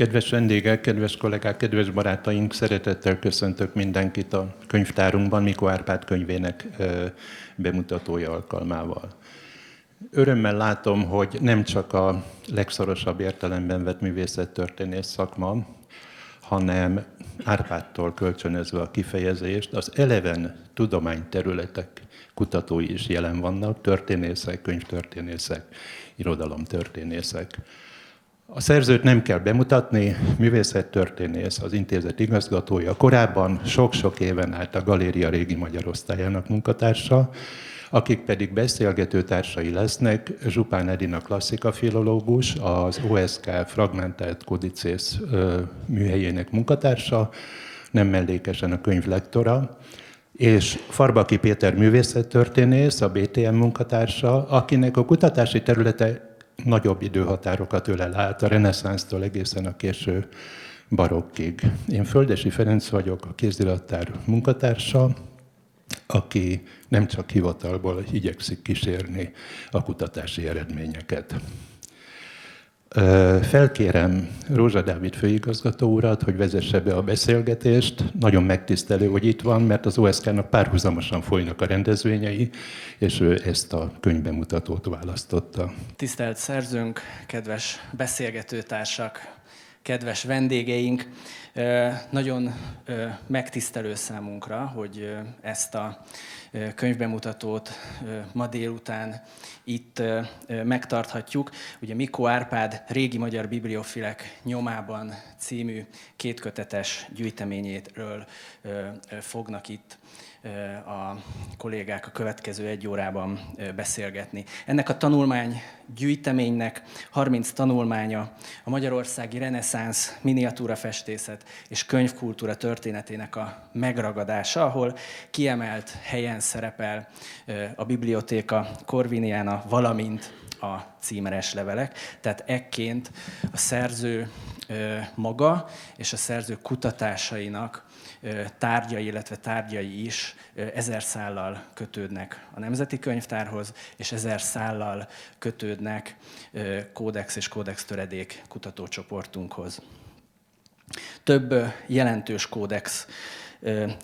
Kedves vendégek, kedves kollégák, kedves barátaink, szeretettel köszöntök mindenkit a könyvtárunkban Mikó Árpád könyvének bemutatója alkalmával. Örömmel látom, hogy nem csak a legszorosabb értelemben vett művészettörténész szakma, hanem Árpádtól kölcsönözve a kifejezést, az eleven tudományterületek kutatói is jelen vannak, történészek, könyvtörténészek, irodalomtörténészek. A szerzőt nem kell bemutatni, művészettörténész, az intézet igazgatója, korábban sok-sok éven át a Galéria Régi Magyar Osztályának munkatársa, akik pedig beszélgető társai lesznek, Zsupán Edina klasszika filológus, az OSK Fragmentált Kodicész műhelyének munkatársa, nem mellékesen a könyv lektora, és Farbaki Péter művészettörténész, a BTM munkatársa, akinek a kutatási területe nagyobb időhatárokat ölel át, a reneszánsztól egészen a késő barokkig. Én Földesi Ferenc vagyok, a kézirattár munkatársa, aki nem csak hivatalból igyekszik kísérni a kutatási eredményeket. Felkérem Rózsa Dávid főigazgató urat, hogy vezesse be a beszélgetést. Nagyon megtisztelő, hogy itt van, mert az OSK-nak párhuzamosan folynak a rendezvényei, és ő ezt a könyvbemutatót választotta. Tisztelt szerzőnk, kedves beszélgetőtársak, kedves vendégeink! Nagyon megtisztelő számunkra, hogy ezt a könyvbemutatót ma délután itt megtarthatjuk. Ugye Mikó Árpád régi magyar bibliofilek nyomában című kétkötetes gyűjteményéről fognak itt a kollégák a következő egy órában beszélgetni. Ennek a tanulmány gyűjteménynek 30 tanulmánya a magyarországi reneszánsz miniatúra festészet és könyvkultúra történetének a megragadása, ahol kiemelt helyen szerepel a bibliotéka Corviniana, valamint a címeres levelek. Tehát ekként a szerző maga és a szerző kutatásainak tárgyai, illetve tárgyai is ezer szállal kötődnek a Nemzeti Könyvtárhoz, és ezer szállal kötődnek kódex és kódex töredék kutatócsoportunkhoz. Több jelentős kódex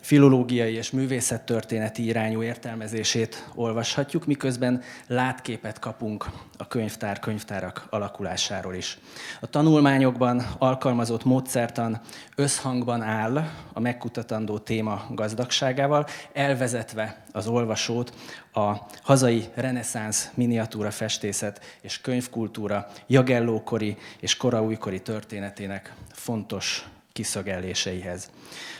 filológiai és művészettörténeti irányú értelmezését olvashatjuk, miközben látképet kapunk a könyvtár, könyvtárak alakulásáról is. A tanulmányokban alkalmazott módszertan összhangban áll a megkutatandó téma gazdagságával, elvezetve az olvasót a hazai reneszánsz miniatúra festészet és könyvkultúra jagellókori és koraújkori történetének fontos kiszögelléseihez.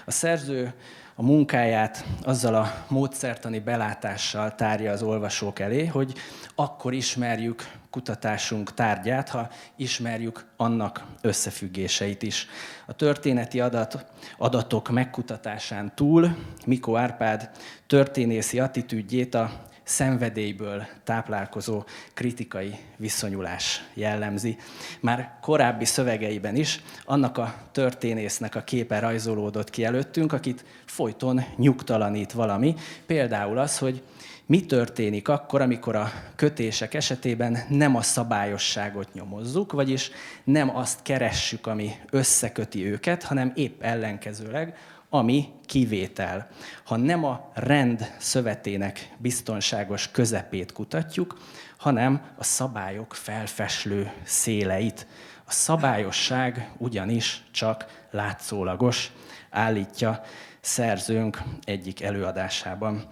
A szerző a munkáját azzal a módszertani belátással tárja az olvasók elé, hogy akkor ismerjük kutatásunk tárgyát, ha ismerjük annak összefüggéseit is. A történeti adat, adatok megkutatásán túl Mikó Árpád történészi attitűdjét a szenvedélyből táplálkozó kritikai viszonyulás jellemzi. Már korábbi szövegeiben is annak a történésznek a képe rajzolódott ki előttünk, akit folyton nyugtalanít valami. Például az, hogy mi történik akkor, amikor a kötések esetében nem a szabályosságot nyomozzuk, vagyis nem azt keressük, ami összeköti őket, hanem épp ellenkezőleg ami kivétel. Ha nem a rend szövetének biztonságos közepét kutatjuk, hanem a szabályok felfeslő széleit. A szabályosság ugyanis csak látszólagos, állítja szerzőnk egyik előadásában.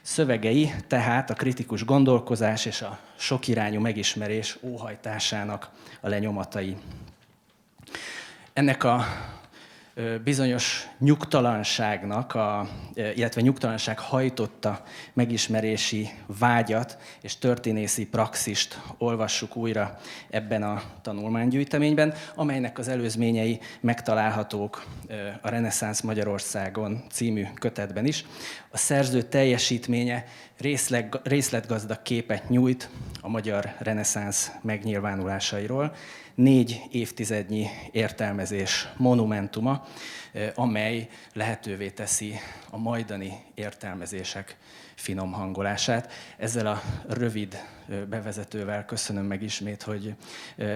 Szövegei tehát a kritikus gondolkozás és a sokirányú megismerés óhajtásának a lenyomatai. Ennek a bizonyos nyugtalanságnak, a, illetve nyugtalanság hajtotta megismerési vágyat és történészi praxist olvassuk újra ebben a tanulmánygyűjteményben, amelynek az előzményei megtalálhatók a Reneszánsz Magyarországon című kötetben is. A szerző teljesítménye részletgazdag képet nyújt a magyar reneszánsz megnyilvánulásairól, négy évtizednyi értelmezés monumentuma, amely lehetővé teszi a majdani értelmezések finom hangolását. Ezzel a rövid bevezetővel köszönöm meg ismét, hogy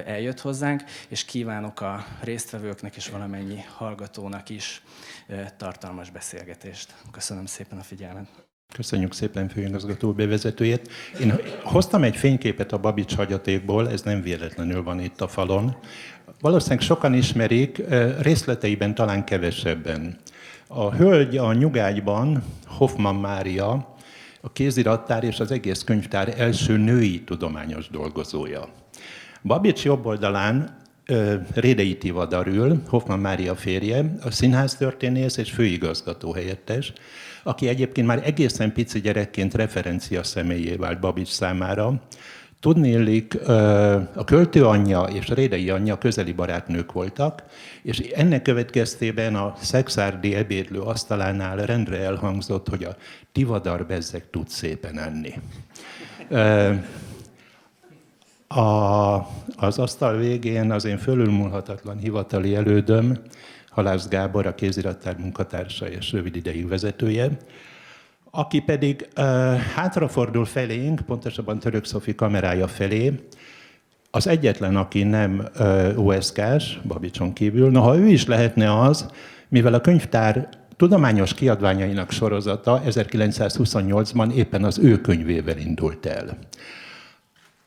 eljött hozzánk, és kívánok a résztvevőknek és valamennyi hallgatónak is tartalmas beszélgetést. Köszönöm szépen a figyelmet. Köszönjük szépen főigazgató bevezetőjét. Én hoztam egy fényképet a Babics hagyatékból, ez nem véletlenül van itt a falon. Valószínűleg sokan ismerik, részleteiben talán kevesebben. A hölgy a nyugágyban, Hoffman Mária, a kézirattár és az egész könyvtár első női tudományos dolgozója. Babics jobb oldalán Rédei Tivadar ül, Hoffman Mária férje, a színháztörténész és főigazgató helyettes, aki egyébként már egészen pici gyerekként referencia személyé vált Babics számára. Tudnélik, a költő anyja és a Rédei anyja közeli barátnők voltak, és ennek következtében a szexárdi ebédlő asztalánál rendre elhangzott, hogy a tivadar bezzeg tud szépen enni. A, az asztal végén az én fölülmúlhatatlan hivatali elődöm, Halász Gábor, a kézirattár munkatársa és rövid ideig vezetője, aki pedig uh, hátrafordul felénk, pontosabban Török Szofi kamerája felé, az egyetlen, aki nem uh, OSK-s, Babicson kívül, noha ő is lehetne az, mivel a könyvtár tudományos kiadványainak sorozata 1928-ban éppen az ő könyvével indult el.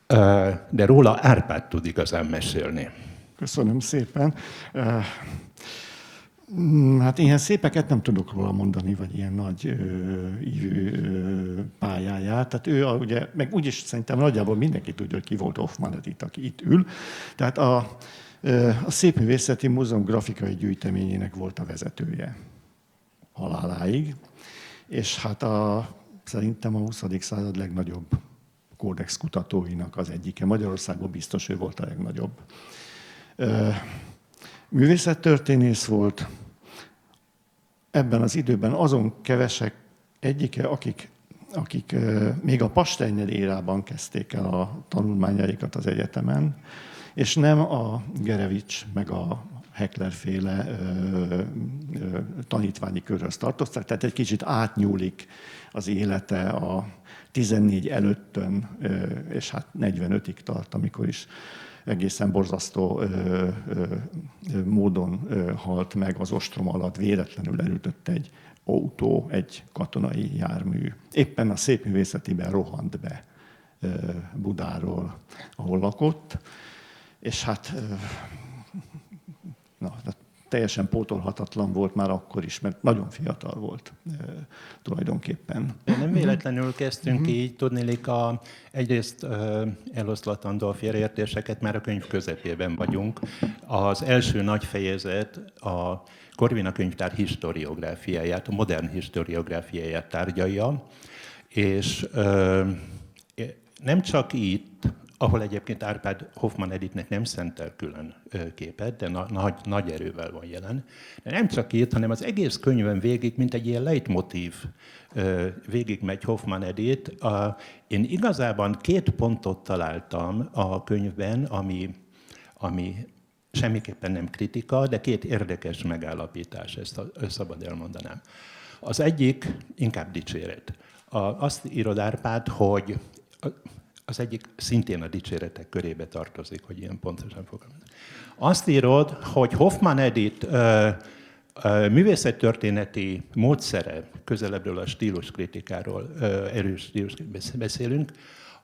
Uh, de róla Árpád tud igazán mesélni. Köszönöm szépen. Mm, hát ilyen szépeket nem tudok róla mondani, vagy ilyen nagy ö, ívű pályáját. Tehát ő a, ugye, meg úgyis szerintem nagyjából mindenki tudja, hogy ki volt Hoffman Edith, aki itt ül. Tehát a, a Szépművészeti Múzeum grafikai gyűjteményének volt a vezetője haláláig, és hát a, szerintem a 20. század legnagyobb kódex kutatóinak az egyike. Magyarországon biztos ő volt a legnagyobb. Művészettörténész volt, ebben az időben azon kevesek egyike, akik, akik még a Pasteiner érában kezdték el a tanulmányaikat az egyetemen, és nem a Gerevics meg a Heckler féle ö, ö, tanítványi körhöz tartoztak, tehát egy kicsit átnyúlik az élete a 14 előttön, és hát 45-ig tart, amikor is egészen borzasztó ö, ö, módon ö, halt meg az ostrom alatt, véletlenül elütött egy autó, egy katonai jármű. Éppen a szépművészetiben rohant be ö, Budáról, ahol lakott, és hát ö, na, teljesen pótolhatatlan volt már akkor is, mert nagyon fiatal volt e, tulajdonképpen. Nem véletlenül kezdtünk uh-huh. így, tudnélik a, egyrészt e, eloszlatandó a félreértéseket, már a könyv közepében vagyunk. Az első nagy fejezet a Korvina könyvtár historiográfiáját, a modern historiográfiáját tárgyalja, és e, nem csak itt, ahol egyébként Árpád Hoffman Editnek nem szentel külön képet, de na, nagy, nagy erővel van jelen. De nem csak itt, hanem az egész könyvön végig, mint egy ilyen leitmotív végig megy Hoffman Edit. Én igazában két pontot találtam a könyvben, ami, ami semmiképpen nem kritika, de két érdekes megállapítás, ezt a, szabad elmondanám. Az egyik inkább dicséret. azt írod Árpád, hogy az egyik szintén a dicséretek körébe tartozik, hogy ilyen pontosan fogalmazom. Azt írod, hogy Hoffman Edith művészettörténeti módszere, közelebbről a stíluskritikáról, erős stílus beszélünk,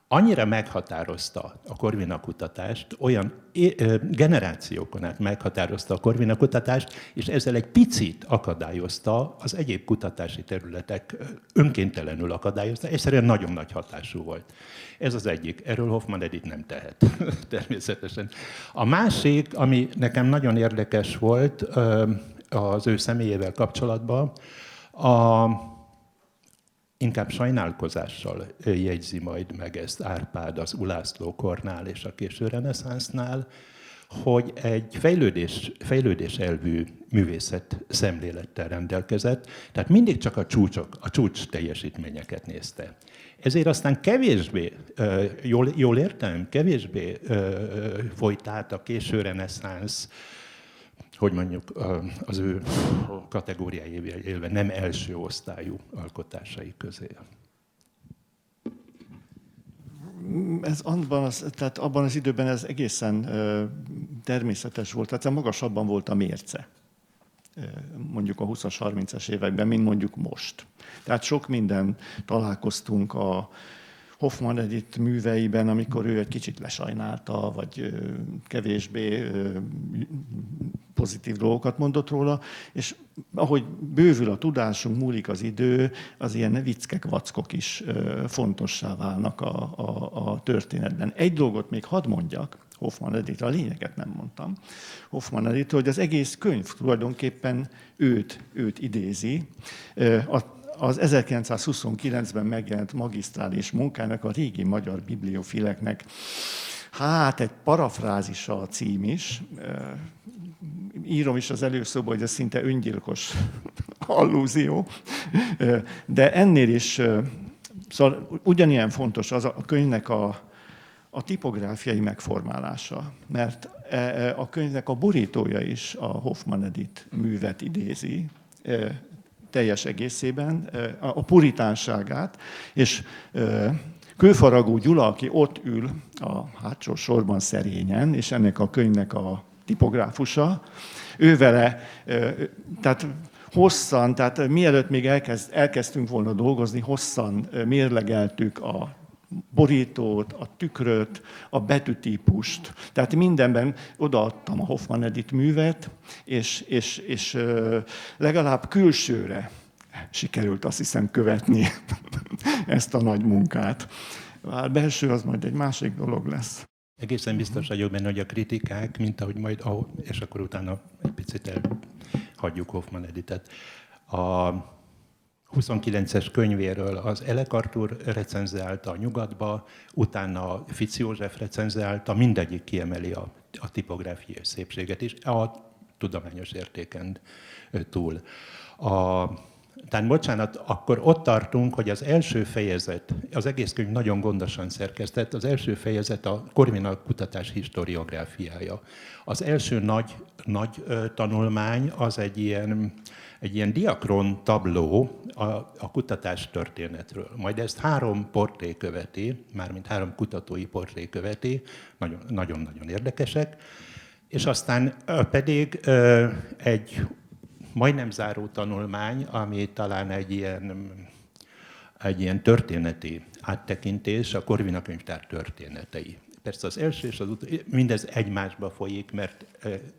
annyira meghatározta a Korvina kutatást, olyan generációkon át meghatározta a Korvina kutatást, és ezzel egy picit akadályozta az egyéb kutatási területek, önkéntelenül akadályozta, egyszerűen nagyon nagy hatású volt. Ez az egyik. Erről Hoffman Edith nem tehet, természetesen. A másik, ami nekem nagyon érdekes volt az ő személyével kapcsolatban, a, inkább sajnálkozással jegyzi majd meg ezt Árpád az Ulászló kornál és a késő reneszánsznál, hogy egy fejlődés, fejlődés elvű művészet szemlélettel rendelkezett, tehát mindig csak a csúcsok, a csúcs teljesítményeket nézte. Ezért aztán kevésbé, jól, jól értem, kevésbé folyt át a késő reneszánsz, hogy mondjuk az ő kategóriájával élve nem első osztályú alkotásai közé. Ez abban az, tehát abban az időben ez egészen természetes volt, tehát magasabban volt a mérce mondjuk a 20-as, 30-as években, mint mondjuk most. Tehát sok minden találkoztunk a Hoffman Edith műveiben, amikor ő egy kicsit lesajnálta, vagy kevésbé pozitív dolgokat mondott róla, és ahogy bővül a tudásunk, múlik az idő, az ilyen vickek, vackok is fontossá válnak a, a, a történetben. Egy dolgot még hadd mondjak, Hoffman Edith, a lényeget nem mondtam, Hoffman Edith, hogy az egész könyv tulajdonképpen őt, őt idézi. A, az 1929-ben megjelent magisztrális munkának, a régi magyar bibliofileknek, hát egy parafrázisa a cím is, írom is az előszóba, hogy ez szinte öngyilkos allúzió, de ennél is szóval ugyanilyen fontos az a könyvnek a, a tipográfiai megformálása, mert e, e, a könyvnek a borítója is a Hoffman Edith művet idézi, teljes egészében, a puritánságát, és Kőfaragó Gyula, aki ott ül a hátsó sorban szerényen, és ennek a könyvnek a tipográfusa, ő vele, tehát hosszan, tehát mielőtt még elkezd, elkezdtünk volna dolgozni, hosszan mérlegeltük a borítót, a tükröt, a betűtípust. Tehát mindenben odaadtam a Hoffman Edith művet, és, és, és legalább külsőre sikerült azt hiszem követni ezt a nagy munkát. A belső az majd egy másik dolog lesz. Egészen biztos vagyok benne, hogy a kritikák, mint ahogy majd, és akkor utána egy picit elhagyjuk Hoffman Editet. A 29-es könyvéről az Elek Artur recenzálta a nyugatba, utána Fici József recenzálta, mindegyik kiemeli a, a tipográfiai szépséget is, a tudományos értéken túl. A, tehát bocsánat, akkor ott tartunk, hogy az első fejezet, az egész könyv nagyon gondosan szerkesztett, az első fejezet a Korvina kutatás historiográfiája. Az első nagy, nagy tanulmány az egy ilyen, egy ilyen diakron tabló a, a kutatás történetről. Majd ezt három portré követi, mármint három kutatói portré követi, nagyon-nagyon érdekesek, és aztán pedig egy majdnem záró tanulmány, ami talán egy ilyen, egy ilyen történeti áttekintés, a Korvina könyvtár történetei. Persze az első és az utolsó, mindez egymásba folyik, mert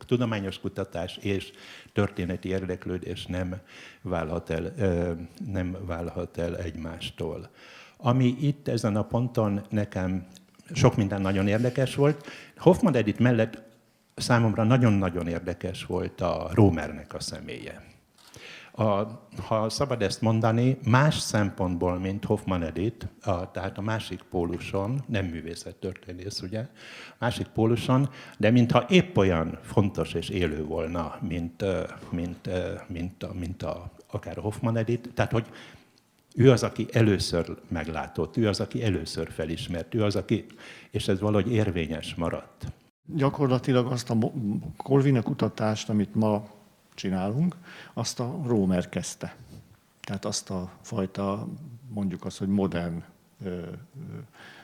tudományos kutatás és történeti érdeklődés nem válhat el, nem válhat el egymástól. Ami itt ezen a ponton nekem sok minden nagyon érdekes volt. Hoffman Edith mellett számomra nagyon-nagyon érdekes volt a Rómernek a személye. A, ha szabad ezt mondani, más szempontból, mint Hoffman Edith, a, tehát a másik póluson, nem művészettörténész, ugye, másik póluson, de mintha épp olyan fontos és élő volna, mint, mint, mint, a, mint a, akár a Hoffman Edith, tehát hogy ő az, aki először meglátott, ő az, aki először felismert, ő az, aki, és ez valahogy érvényes maradt. Gyakorlatilag azt a Corvina kutatást, amit ma csinálunk, azt a Rómer kezdte. Tehát azt a fajta, mondjuk azt, hogy modern ö,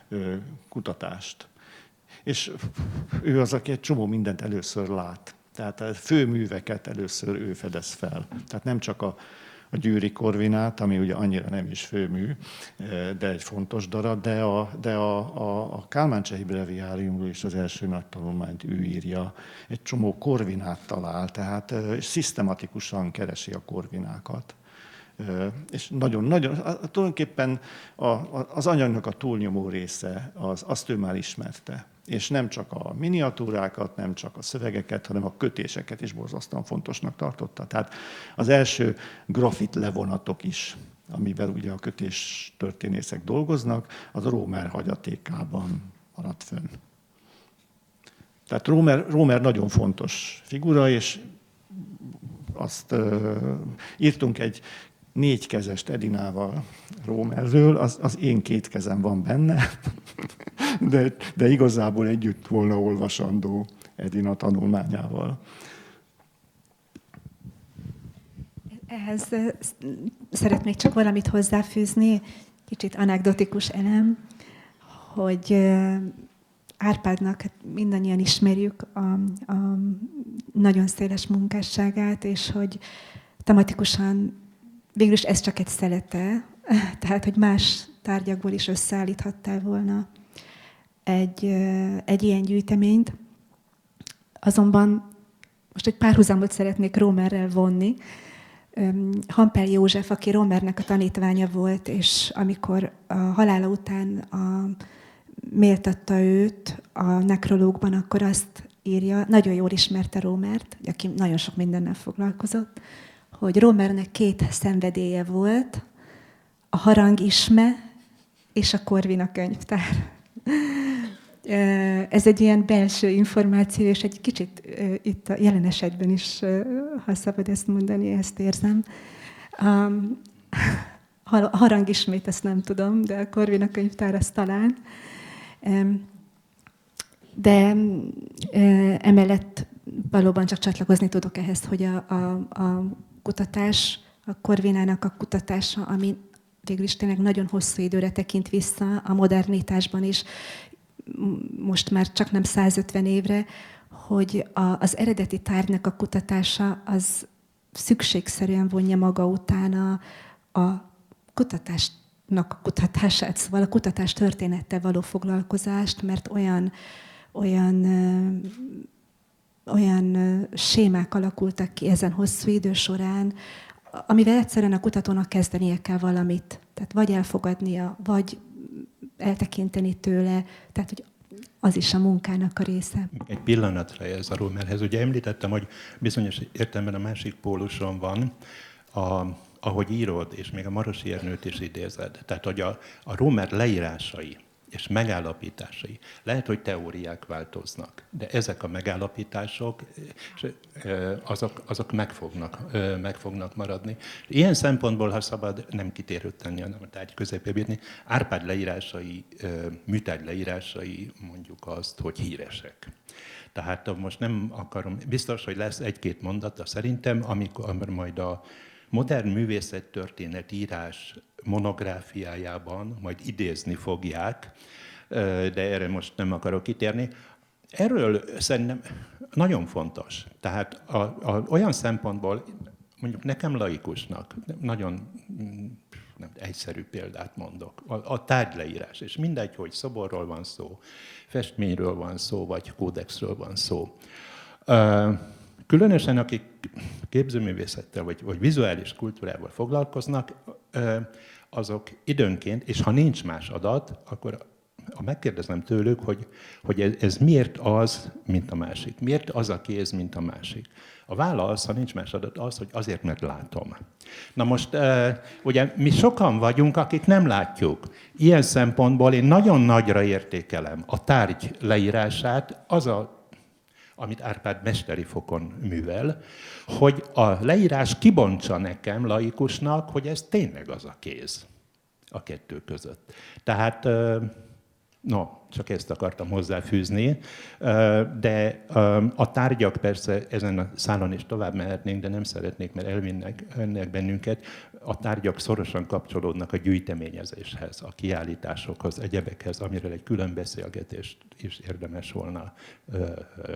ö, kutatást. És ő az, aki egy csomó mindent először lát. Tehát a főműveket először ő fedez fel. Tehát nem csak a a Győri Korvinát, ami ugye annyira nem is főmű, eh, de egy fontos darab, de a, de a, a, a Kálmán Csehi Breviáriumról is az első nagy tanulmányt ő írja. Egy csomó korvinát talál, tehát és eh, szisztematikusan keresi a korvinákat. Eh, és nagyon-nagyon, tulajdonképpen a, az anyagnak a túlnyomó része, az, azt ő már ismerte és nem csak a miniatúrákat, nem csak a szövegeket, hanem a kötéseket is borzasztóan fontosnak tartotta. Tehát az első grafit levonatok is, amivel ugye a kötés történészek dolgoznak, az a Rómer hagyatékában maradt fönn. Tehát Romer, Romer nagyon fontos figura, és azt uh, írtunk egy négykezest Edinával Rómerről, az, az én két kezem van benne, de, de igazából együtt volna olvasandó Edina tanulmányával. Ehhez szeretnék csak valamit hozzáfűzni, kicsit anekdotikus elem, hogy Árpádnak hát mindannyian ismerjük a, a nagyon széles munkásságát, és hogy tematikusan végül is ez csak egy szelete, tehát hogy más tárgyakból is összeállíthattál volna egy, egy ilyen gyűjteményt. Azonban most egy párhuzamot szeretnék Romerrel vonni. Hampel József, aki Romernek a tanítványa volt, és amikor a halála után a, méltatta őt a nekrológban, akkor azt írja, nagyon jól ismerte Romert, aki nagyon sok mindennel foglalkozott, hogy Romernek két szenvedélye volt, a harang isme és a Korvina könyvtár. Ez egy ilyen belső információ, és egy kicsit itt a jelen esetben is, ha szabad ezt mondani, ezt érzem. A harang ismét, ezt nem tudom, de a Korvina könyvtár azt talán. De emellett valóban csak csatlakozni tudok ehhez, hogy a, a, a kutatás, a Korvinának a kutatása, ami végül is tényleg nagyon hosszú időre tekint vissza a modernitásban is, most már csak nem 150 évre, hogy a, az eredeti tárgynak a kutatása az szükségszerűen vonja maga után a, kutatásnak a kutatását, szóval a kutatás történettel való foglalkozást, mert olyan, olyan olyan sémák alakultak ki ezen hosszú idő során, amivel egyszerűen a kutatónak kezdenie kell valamit. Tehát vagy elfogadnia, vagy eltekinteni tőle, tehát hogy az is a munkának a része. Egy pillanatra ez a Romerhez. Ugye említettem, hogy bizonyos értelemben a másik póluson van, a, ahogy írod, és még a Marosi Ernőt is idézed. Tehát, hogy a, a Romer leírásai, és megállapításai. Lehet, hogy teóriák változnak, de ezek a megállapítások azok, azok meg, fognak, meg fognak maradni. Ilyen szempontból, ha szabad nem kitérőt tenni, hanem a tárgy közepé bírni, Árpád leírásai, műtárgy leírásai mondjuk azt, hogy híresek. Tehát most nem akarom, biztos, hogy lesz egy-két mondata szerintem, amikor majd a modern művészettörténet írás monográfiájában majd idézni fogják, de erre most nem akarok kitérni. Erről szerintem nagyon fontos. Tehát a, a, olyan szempontból, mondjuk nekem laikusnak, nagyon nem, egyszerű példát mondok, a, a tárgyleírás, és mindegy, hogy szoborról van szó, festményről van szó, vagy kódexről van szó. Különösen akik képzőművészettel vagy, vagy vizuális kultúrával foglalkoznak, azok időnként, és ha nincs más adat, akkor ha megkérdezem tőlük, hogy, hogy ez, ez miért az, mint a másik, miért az a kéz, mint a másik. A válasz, ha nincs más adat, az, hogy azért, mert látom. Na most, ugye mi sokan vagyunk, akik nem látjuk. Ilyen szempontból én nagyon nagyra értékelem a tárgy leírását, az a amit Árpád mesteri fokon művel, hogy a leírás kibontsa nekem, laikusnak, hogy ez tényleg az a kéz a kettő között. Tehát, no, csak ezt akartam hozzáfűzni, de a tárgyak persze ezen a szálon is tovább mehetnénk, de nem szeretnék, mert elvinnek ennek bennünket. A tárgyak szorosan kapcsolódnak a gyűjteményezéshez, a kiállításokhoz, egyebekhez, amiről egy külön beszélgetést is érdemes volna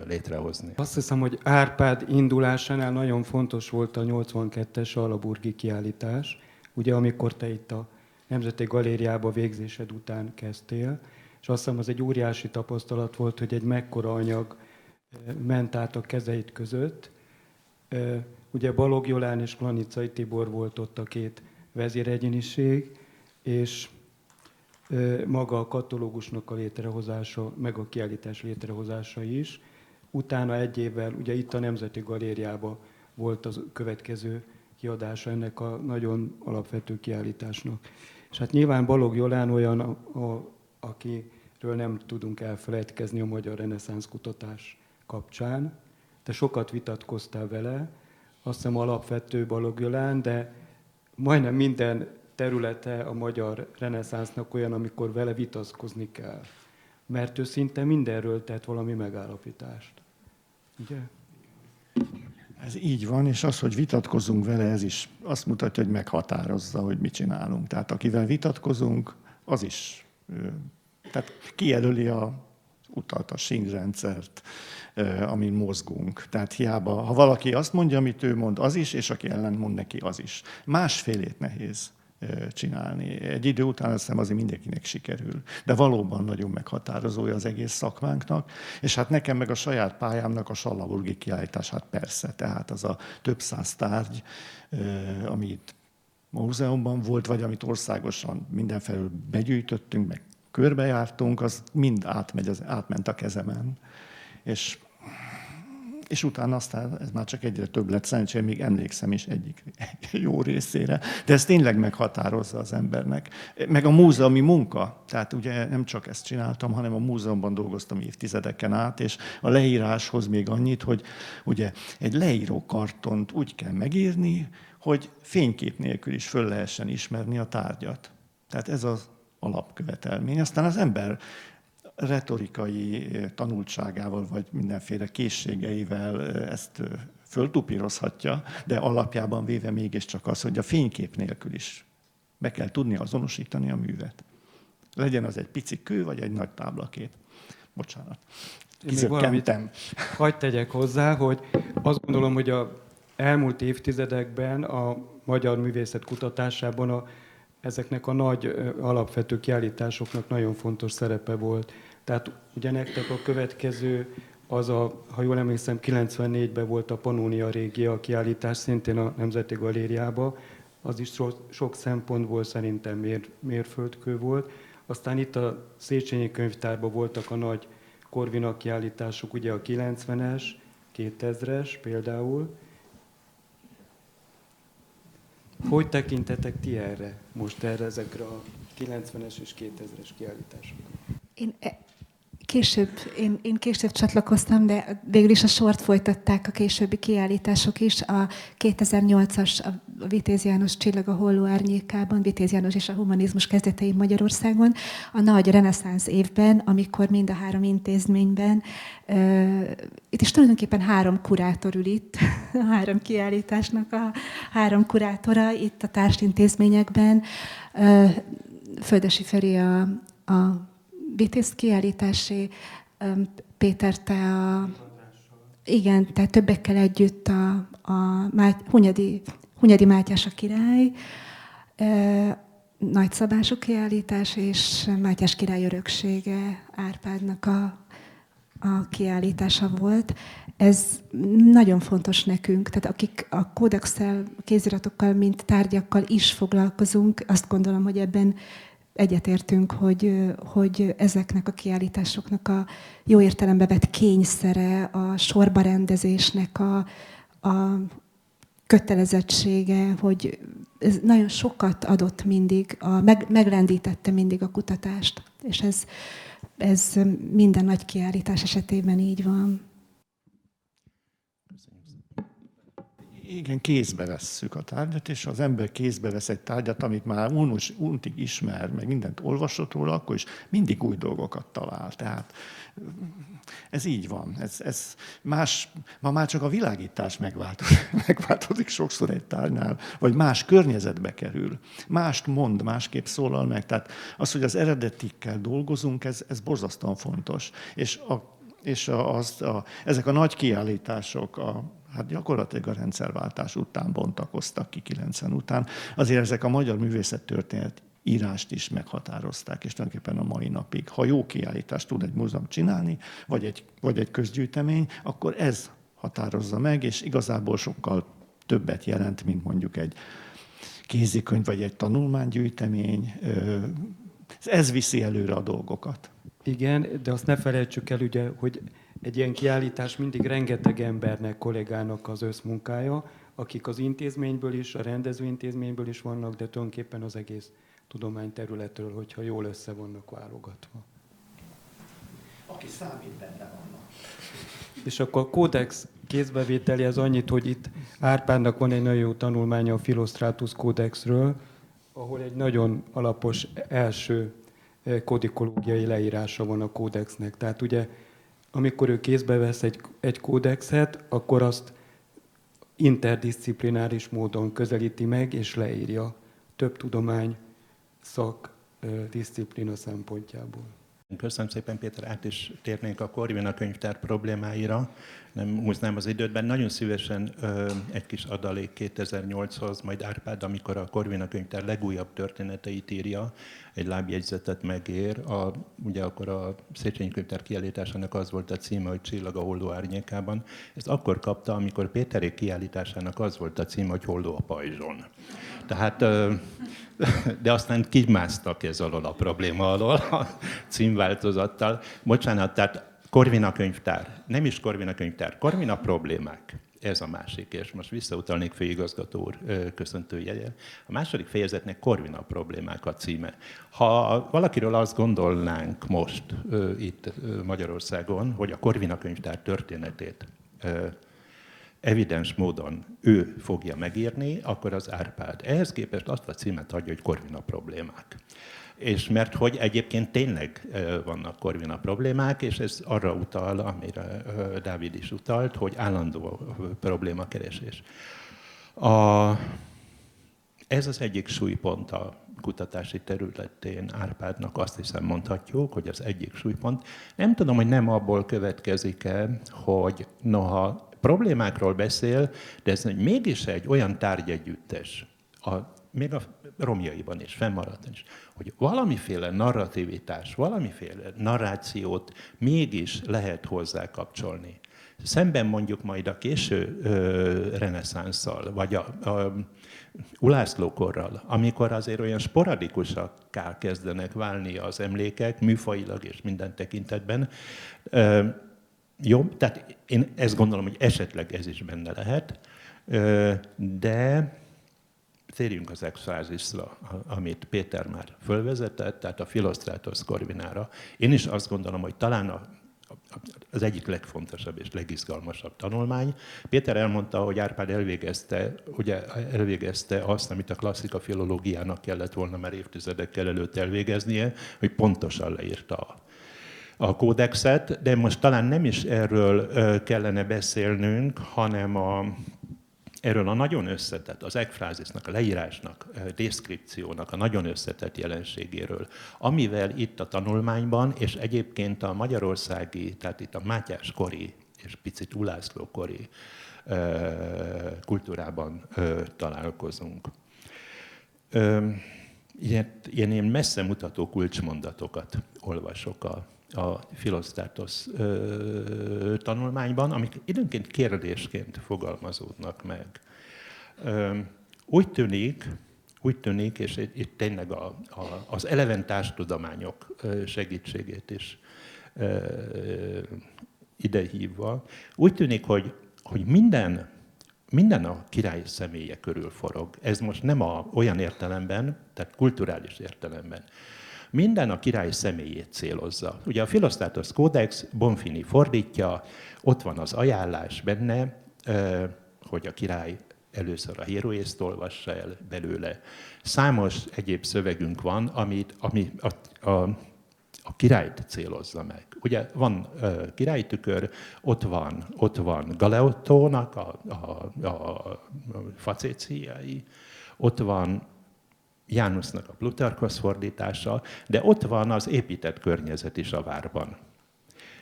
létrehozni. Azt hiszem, hogy Árpád indulásánál nagyon fontos volt a 82-es Alaburgi kiállítás, ugye amikor te itt a Nemzeti Galériába végzésed után kezdtél, és azt hiszem az egy óriási tapasztalat volt, hogy egy mekkora anyag eh, ment át a kezeit között. Eh, ugye Balog Jolán és Klanicai Tibor volt ott a két vezéregyéniség, és eh, maga a katalógusnak a létrehozása, meg a kiállítás létrehozása is. Utána egy évvel, ugye itt a Nemzeti Galériában volt a következő kiadása ennek a nagyon alapvető kiállításnak. És hát nyilván Balog Jolán olyan, a, a, akiről nem tudunk elfelejtkezni a magyar reneszánsz kutatás kapcsán. Te sokat vitatkoztál vele, azt hiszem alapvető Balogh de majdnem minden területe a magyar reneszánsznak olyan, amikor vele vitatkozni kell. Mert ő szinte mindenről tett valami megállapítást. Ugye? Ez így van, és az, hogy vitatkozunk vele, ez is azt mutatja, hogy meghatározza, hogy mit csinálunk. Tehát akivel vitatkozunk, az is tehát kijelöli a utat, a sínrendszert, amin mozgunk. Tehát hiába, ha valaki azt mondja, amit ő mond, az is, és aki ellen mond neki, az is. Másfélét nehéz csinálni. Egy idő után azt hiszem azért mindenkinek sikerül. De valóban nagyon meghatározója az egész szakmánknak, és hát nekem meg a saját pályámnak a Sallaburgi kiállítás, hát persze, tehát az a több száz tárgy, amit múzeumban volt, vagy amit országosan mindenfelől begyűjtöttünk, meg körbejártunk, az mind átmegy, az, átment a kezemen. És és utána aztán ez már csak egyre több lett, szerencsére még emlékszem is egyik jó részére, de ez tényleg meghatározza az embernek. Meg a múzeumi munka, tehát ugye nem csak ezt csináltam, hanem a múzeumban dolgoztam évtizedeken át, és a leíráshoz még annyit, hogy ugye egy leíró kartont úgy kell megírni, hogy fénykép nélkül is föl lehessen ismerni a tárgyat. Tehát ez az alapkövetelmény. Aztán az ember retorikai tanultságával, vagy mindenféle készségeivel ezt föltupírozhatja, de alapjában véve mégiscsak az, hogy a fénykép nélkül is be kell tudni azonosítani a művet. Legyen az egy pici kő, vagy egy nagy táblakép. Bocsánat. Valamit hagyd tegyek hozzá, hogy azt gondolom, hogy a elmúlt évtizedekben a magyar művészet kutatásában a, ezeknek a nagy alapvető kiállításoknak nagyon fontos szerepe volt. Tehát ugye nektek a következő, az a, ha jól emlékszem, 94-ben volt a Pannonia Régia kiállítás, szintén a Nemzeti Galériába, az is so, sok szempontból szerintem mér, mérföldkő volt. Aztán itt a Széchenyi könyvtárban voltak a nagy Korvina kiállítások, ugye a 90-es, 2000-es például. Hogy tekintetek ti erre, most erre ezekre a 90-es és 2000-es kiállításokra? Én e- Később, én, én később csatlakoztam, de végül is a sort folytatták a későbbi kiállítások is. A 2008-as a Vitéz János Csillag a Holló Árnyékában, Vitéz János és a humanizmus kezdetein Magyarországon, a nagy reneszánsz évben, amikor mind a három intézményben, uh, itt is tulajdonképpen három kurátor ül itt, a három kiállításnak a három kurátora itt a társintézményekben. Uh, Földesi Feri a, a Vitéz kiállítási, Péter, te a... Igen, tehát többekkel együtt a, a Hunyadi, Hunyadi Mátyás a király, nagyszabású kiállítás, és Mátyás király öröksége Árpádnak a, a kiállítása volt. Ez nagyon fontos nekünk, tehát akik a kódexel, kéziratokkal, mint tárgyakkal is foglalkozunk, azt gondolom, hogy ebben egyetértünk, hogy, hogy ezeknek a kiállításoknak a jó értelembe vett kényszere, a sorba rendezésnek a, a kötelezettsége, hogy ez nagyon sokat adott mindig, a, meg, meglendítette mindig a kutatást, és ez, ez minden nagy kiállítás esetében így van. Igen, kézbe vesszük a tárgyat, és az ember kézbe vesz egy tárgyat, amit már unus, untig ismer, meg mindent olvasott róla, akkor is mindig új dolgokat talál. Tehát ez így van. Ez, ez más, ma már csak a világítás megváltozik, megváltozik sokszor egy tárgynál, vagy más környezetbe kerül. Mást mond, másképp szólal meg. Tehát az, hogy az eredetikkel dolgozunk, ez, ez borzasztóan fontos. És a és a, az, a, ezek a nagy kiállítások, a, hát gyakorlatilag a rendszerváltás után bontakoztak ki 90 után. Azért ezek a magyar művészettörténet írást is meghatározták, és tulajdonképpen a mai napig. Ha jó kiállítást tud egy múzeum csinálni, vagy egy, vagy egy közgyűjtemény, akkor ez határozza meg, és igazából sokkal többet jelent, mint mondjuk egy kézikönyv, vagy egy tanulmánygyűjtemény. Ez viszi előre a dolgokat. Igen, de azt ne felejtsük el, ugye, hogy egy ilyen kiállítás mindig rengeteg embernek, kollégának az összmunkája, akik az intézményből is, a rendezőintézményből is vannak, de tulajdonképpen az egész tudományterületről, hogyha jól össze vannak válogatva. Aki számít benne vannak. És akkor a kódex kézbevételi az annyit, hogy itt Árpádnak van egy nagyon jó tanulmánya a Philostratus kódexről, ahol egy nagyon alapos első eh, kodikológiai leírása van a kódexnek. Tehát ugye, amikor ő kézbe vesz egy, egy kódexet, akkor azt interdisziplináris módon közelíti meg és leírja több tudomány szak disziplina szempontjából. Köszönöm szépen, Péter. Át is térnénk a Corvina könyvtár problémáira. Nem húznám az időt, nagyon szívesen ö, egy kis adalék 2008-hoz, majd Árpád, amikor a Corvina könyvtár legújabb történeteit írja, egy lábjegyzetet megér. A, ugye akkor a Széchenyi könyvtár kiállításának az volt a címe, hogy Csillag a holdó árnyékában. Ezt akkor kapta, amikor Péterék kiállításának az volt a címe, hogy Holdó a pajzson. Tehát, de aztán kimásztak ez alól a probléma alól a címváltozattal. Bocsánat, tehát Korvina könyvtár, nem is Korvina könyvtár, Korvina problémák. Ez a másik, és most visszautalnék főigazgató úr köszöntőjegye. A második fejezetnek Korvina problémák a címe. Ha valakiről azt gondolnánk most itt Magyarországon, hogy a Korvina könyvtár történetét evidens módon ő fogja megírni, akkor az Árpád. Ehhez képest azt a címet adja, hogy Korvina problémák. És mert hogy egyébként tényleg vannak Korvina problémák, és ez arra utal, amire Dávid is utalt, hogy állandó problémakeresés. A, ez az egyik súlypont a kutatási területén Árpádnak azt hiszem mondhatjuk, hogy az egyik súlypont. Nem tudom, hogy nem abból következik-e, hogy noha problémákról beszél, de ez mégis egy olyan tárgyegyüttes, a, még a romjaiban is, fennmaradt is, hogy valamiféle narrativitás, valamiféle narrációt mégis lehet hozzá kapcsolni. Szemben mondjuk majd a késő reneszánszal, vagy a, a Ulászlókorral, amikor azért olyan sporadikusak kezdenek válni az emlékek, műfajilag és minden tekintetben, ö, jó, tehát én ezt gondolom, hogy esetleg ez is benne lehet, de térjünk az exfázisra, amit Péter már fölvezetett, tehát a Philostratos Corvinára. Én is azt gondolom, hogy talán a, az egyik legfontosabb és legizgalmasabb tanulmány. Péter elmondta, hogy Árpád elvégezte, ugye elvégezte azt, amit a klasszika filológiának kellett volna már évtizedekkel előtt elvégeznie, hogy pontosan leírta a kódexet, de most talán nem is erről kellene beszélnünk, hanem a, erről a nagyon összetett, az ekfrázisnak, a leírásnak, a deskripciónak a nagyon összetett jelenségéről, amivel itt a tanulmányban, és egyébként a magyarországi, tehát itt a Mátyás kori és picit Ulászló kori kultúrában találkozunk. Ilyen, ilyen messze mutató kulcsmondatokat olvasok a a Philostratos ö, tanulmányban, amik időnként kérdésként fogalmazódnak meg. Úgy tűnik, úgy tűnik, és itt tényleg a, a, az eleventárs tudományok segítségét is ö, idehívva, úgy tűnik, hogy, hogy minden, minden a király személye körül forog. Ez most nem a, olyan értelemben, tehát kulturális értelemben, minden a király személyét célozza. Ugye a Philostratos Codex Bonfini fordítja, ott van az ajánlás benne, hogy a király először a híróészt olvassa el belőle. Számos egyéb szövegünk van, amit, ami a, a, a királyt célozza meg. Ugye van királytükör, ott van, ott van Galeottónak a, a, a facéciái, ott van Jánosnak a Plutarkhoz fordítása, de ott van az épített környezet is a várban.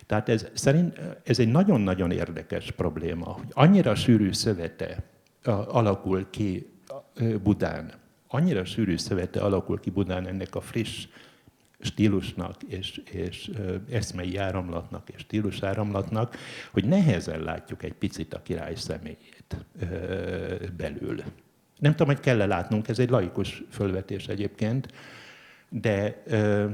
Tehát ez, szerint, ez egy nagyon-nagyon érdekes probléma, hogy annyira sűrű szövete alakul ki Budán, annyira sűrű szövete alakul ki Budán ennek a friss stílusnak és, és eszmei áramlatnak és stílus áramlatnak, hogy nehezen látjuk egy picit a király személyét belül. Nem tudom, hogy kell-e látnunk, ez egy laikus fölvetés egyébként, de ö,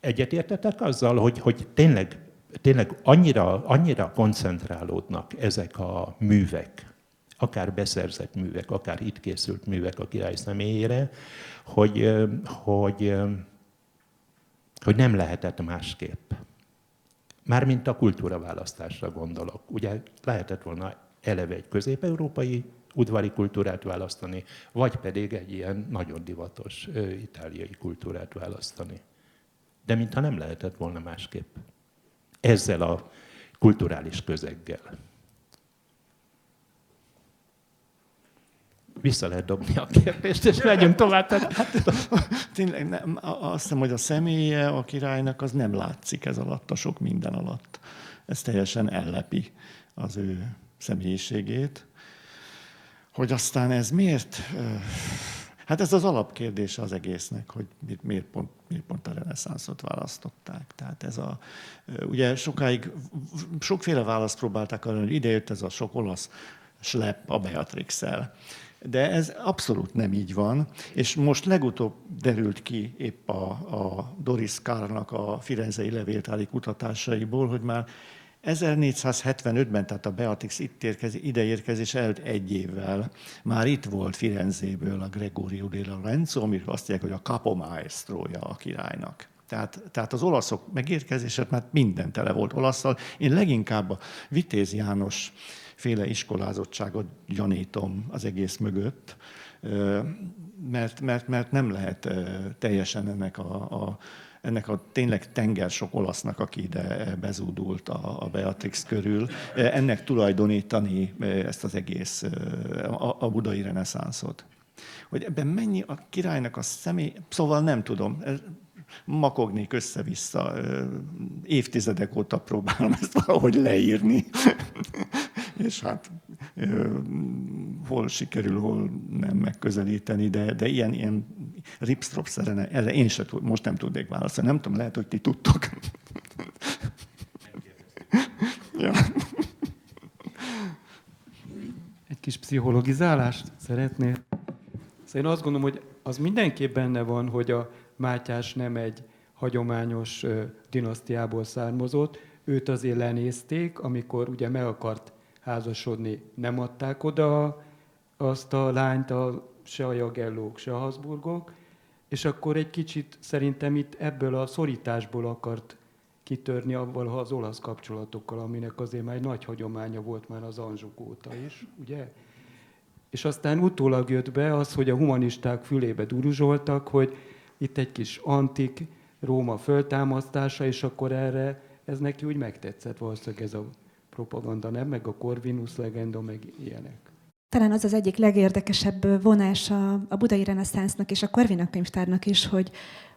egyetértetek azzal, hogy, hogy tényleg, tényleg annyira, annyira koncentrálódnak ezek a művek, akár beszerzett művek, akár itt készült művek a király személyére, hogy, hogy, hogy nem lehetett másképp. Mármint a kultúraválasztásra gondolok. Ugye lehetett volna eleve egy közép-európai udvari kultúrát választani, vagy pedig egy ilyen nagyon divatos itáliai kultúrát választani. De mintha nem lehetett volna másképp. Ezzel a kulturális közeggel. Vissza lehet dobni a kérdést, és megyünk tovább. Hát, tényleg, nem, azt hiszem, hogy a személye a királynak az nem látszik ez alatt, a sok minden alatt. Ez teljesen ellepi az ő személyiségét. Hogy aztán ez miért... Hát ez az alapkérdése az egésznek, hogy miért pont, miért pont a reneszánszot választották. Tehát ez a, ugye sokáig sokféle választ próbálták arra, hogy ide jött ez a sok olasz slep a beatrix -el. De ez abszolút nem így van, és most legutóbb derült ki épp a, a Doris Kárnak a Firenzei levéltári kutatásaiból, hogy már 1475-ben, tehát a Beatrix itt érkezi, ide érkezés előtt egy évvel már itt volt Firenzéből a Gregorio de Lorenzo, amiről azt mondják, hogy a capo maestroja a királynak. Tehát, tehát az olaszok megérkezéset már minden tele volt olaszszal. Én leginkább a Vitéz János féle iskolázottságot gyanítom az egész mögött, mert, mert, mert nem lehet teljesen ennek a, a ennek a tényleg tenger sok olasznak, aki ide bezúdult a, a Beatrix körül, ennek tulajdonítani ezt az egész, a, a budai reneszánszot. Hogy ebben mennyi a királynak a személy, szóval nem tudom, makognék össze-vissza, évtizedek óta próbálom ezt valahogy leírni, és hát hol sikerül, hol nem megközelíteni, de, de ilyen, ilyen ripstrop szerene, erre én sem tud, most nem tudnék válaszolni. Nem tudom, lehet, hogy ti tudtok. ja. Egy kis pszichologizálást szeretnél? Szóval én azt gondolom, hogy az mindenképp benne van, hogy a Mátyás nem egy hagyományos dinasztiából származott. Őt azért lenézték, amikor ugye meg akart házasodni, nem adták oda azt a lányt a, se a Jagellók, se a Habsburgok, és akkor egy kicsit szerintem itt ebből a szorításból akart kitörni avval az olasz kapcsolatokkal, aminek azért már egy nagy hagyománya volt már az Anzsuk óta is, ugye? És aztán utólag jött be az, hogy a humanisták fülébe duruzsoltak, hogy itt egy kis antik Róma föltámasztása, és akkor erre ez neki úgy megtetszett valószínűleg ez a propaganda, nem? Meg a Corvinus legenda, meg ilyenek. Talán az az egyik legérdekesebb vonás a, a budai reneszánsznak és a Corvinus könyvtárnak is, hogy,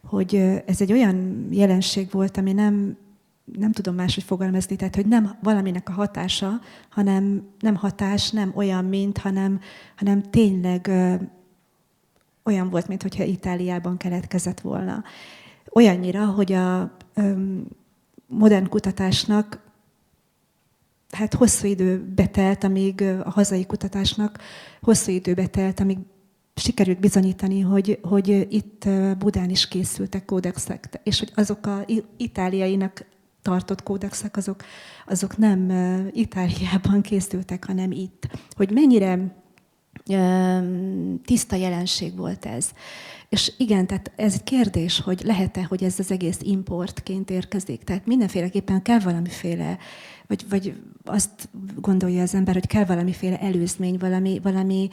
hogy ez egy olyan jelenség volt, ami nem, nem tudom máshogy fogalmazni, tehát hogy nem valaminek a hatása, hanem nem hatás, nem olyan, mint, hanem, hanem tényleg ö, olyan volt, mintha Itáliában keletkezett volna. Olyannyira, hogy a ö, modern kutatásnak hát hosszú idő betelt, amíg a hazai kutatásnak hosszú idő betelt, amíg sikerült bizonyítani, hogy, hogy itt Budán is készültek kódexek, és hogy azok a itáliainak tartott kódexek, azok, azok nem Itáliában készültek, hanem itt. Hogy mennyire tiszta jelenség volt ez. És igen, tehát ez egy kérdés, hogy lehet-e, hogy ez az egész importként érkezik. Tehát mindenféleképpen kell valamiféle, vagy, vagy azt gondolja az ember, hogy kell valamiféle előzmény, valami, valami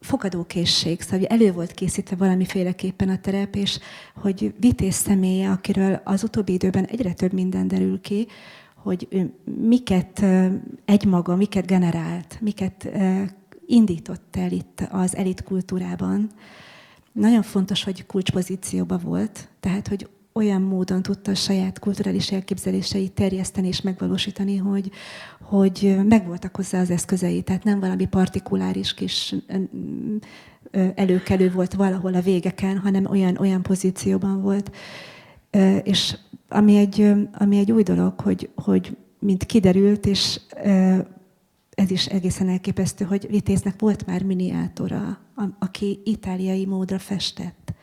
fogadókészség, szóval elő volt készítve valamiféleképpen a terep, és hogy vitéz személye, akiről az utóbbi időben egyre több minden derül ki, hogy ő miket egymaga, miket generált, miket indított el itt az elit kultúrában. Nagyon fontos, hogy kulcspozícióban volt, tehát hogy olyan módon tudta a saját kulturális elképzeléseit terjeszteni és megvalósítani, hogy, hogy megvoltak hozzá az eszközei, tehát nem valami partikuláris kis előkelő volt valahol a végeken, hanem olyan, olyan pozícióban volt. És ami egy, ami egy új dolog, hogy, hogy mint kiderült, és ez is egészen elképesztő, hogy Vitéznek volt már miniátora, aki itáliai módra festett.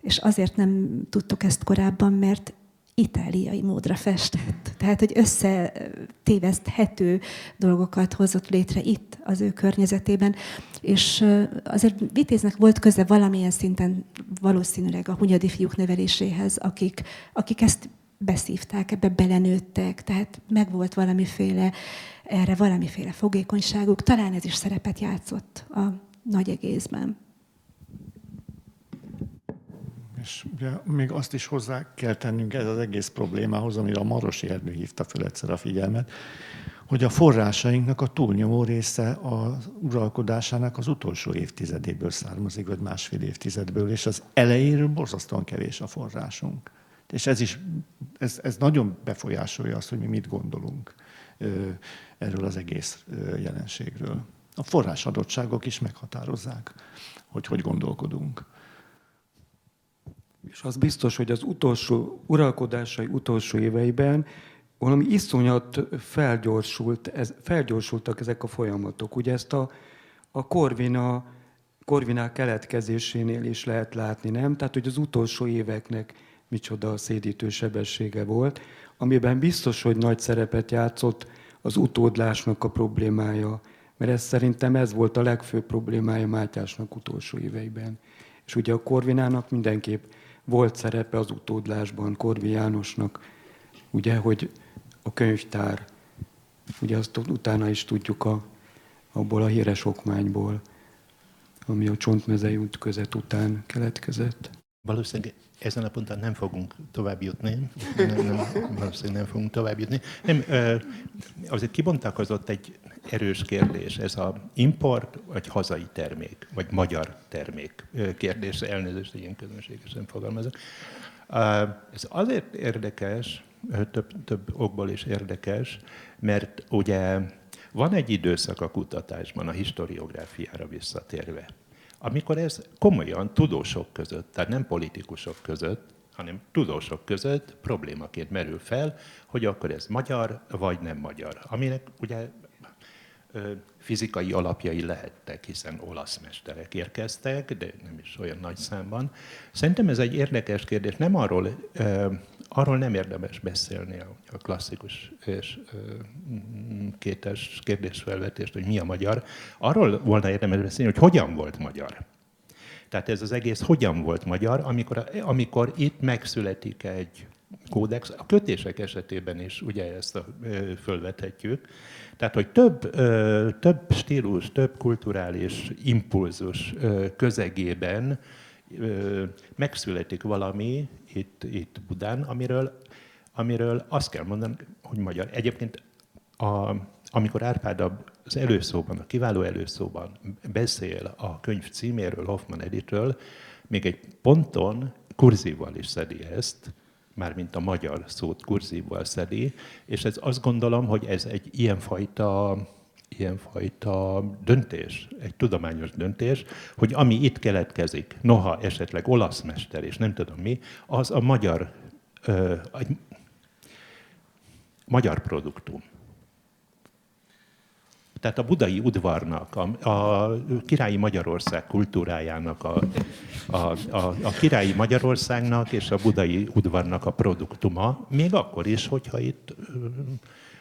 És azért nem tudtuk ezt korábban, mert itáliai módra festett. Tehát, hogy összetéveszthető dolgokat hozott létre itt, az ő környezetében. És azért Vitéznek volt köze valamilyen szinten valószínűleg a hunyadi fiúk neveléséhez, akik, akik ezt beszívták, ebbe belenőttek, tehát megvolt valamiféle, erre valamiféle fogékonyságuk. Talán ez is szerepet játszott a nagy egészben. És ugye, még azt is hozzá kell tennünk ez az egész problémához, amire a Marosi Erdő hívta fel egyszer a figyelmet, hogy a forrásainknak a túlnyomó része az uralkodásának az utolsó évtizedéből származik, vagy másfél évtizedből, és az elejéről borzasztóan kevés a forrásunk. És ez is, ez, ez nagyon befolyásolja azt, hogy mi mit gondolunk erről az egész jelenségről. A forrásadottságok is meghatározzák, hogy hogy gondolkodunk. És az biztos, hogy az utolsó uralkodásai utolsó éveiben valami iszonyat felgyorsult, ez, felgyorsultak ezek a folyamatok. Ugye ezt a, a Korvina, Korvinák keletkezésénél is lehet látni, nem? Tehát, hogy az utolsó éveknek micsoda szédítő sebessége volt, amiben biztos, hogy nagy szerepet játszott az utódlásnak a problémája, mert ez szerintem ez volt a legfőbb problémája Mátyásnak utolsó éveiben. És ugye a Korvinának mindenképp volt szerepe az utódlásban, Korvi Jánosnak, ugye, hogy a könyvtár, ugye azt utána is tudjuk a, abból a híres okmányból, ami a Csontmezei út között után keletkezett. Valószínűleg ezen a ponton nem fogunk tovább jutni. Nem, nem, valószínűleg nem fogunk tovább jutni. Nem, azért kibontakozott egy erős kérdés, ez a import vagy hazai termék, vagy magyar termék kérdés, elnézést, hogy én közönségesen fogalmazok. Ez azért érdekes, több, több okból is érdekes, mert ugye van egy időszak a kutatásban, a historiográfiára visszatérve, amikor ez komolyan tudósok között, tehát nem politikusok között, hanem tudósok között problémaként merül fel, hogy akkor ez magyar vagy nem magyar. Aminek ugye fizikai alapjai lehettek, hiszen olasz mesterek érkeztek, de nem is olyan nagy számban. Szerintem ez egy érdekes kérdés. Nem arról, arról nem érdemes beszélni a klasszikus és kétes kérdésfelvetést, hogy mi a magyar. Arról volna érdemes beszélni, hogy hogyan volt magyar. Tehát ez az egész hogyan volt magyar, amikor, amikor itt megszületik egy kódex. A kötések esetében is ugye ezt a, fölvethetjük. Tehát, hogy több, több stílus, több kulturális impulzus közegében megszületik valami itt, itt Budán, amiről, amiről azt kell mondani, hogy magyar. Egyébként a, amikor Árpád az előszóban, a kiváló előszóban beszél a könyv címéről, Hoffman Editről, még egy ponton kurzívval is szedi ezt, mármint a magyar szót kurzívval szedi, és ez azt gondolom, hogy ez egy ilyenfajta ilyenfajta döntés, egy tudományos döntés, hogy ami itt keletkezik, noha esetleg olasz mester, és nem tudom mi, az a magyar, ö, a magyar produktum. Tehát a budai udvarnak, a, a királyi Magyarország kultúrájának, a, a, a, a királyi Magyarországnak és a budai udvarnak a produktuma, még akkor is, hogyha itt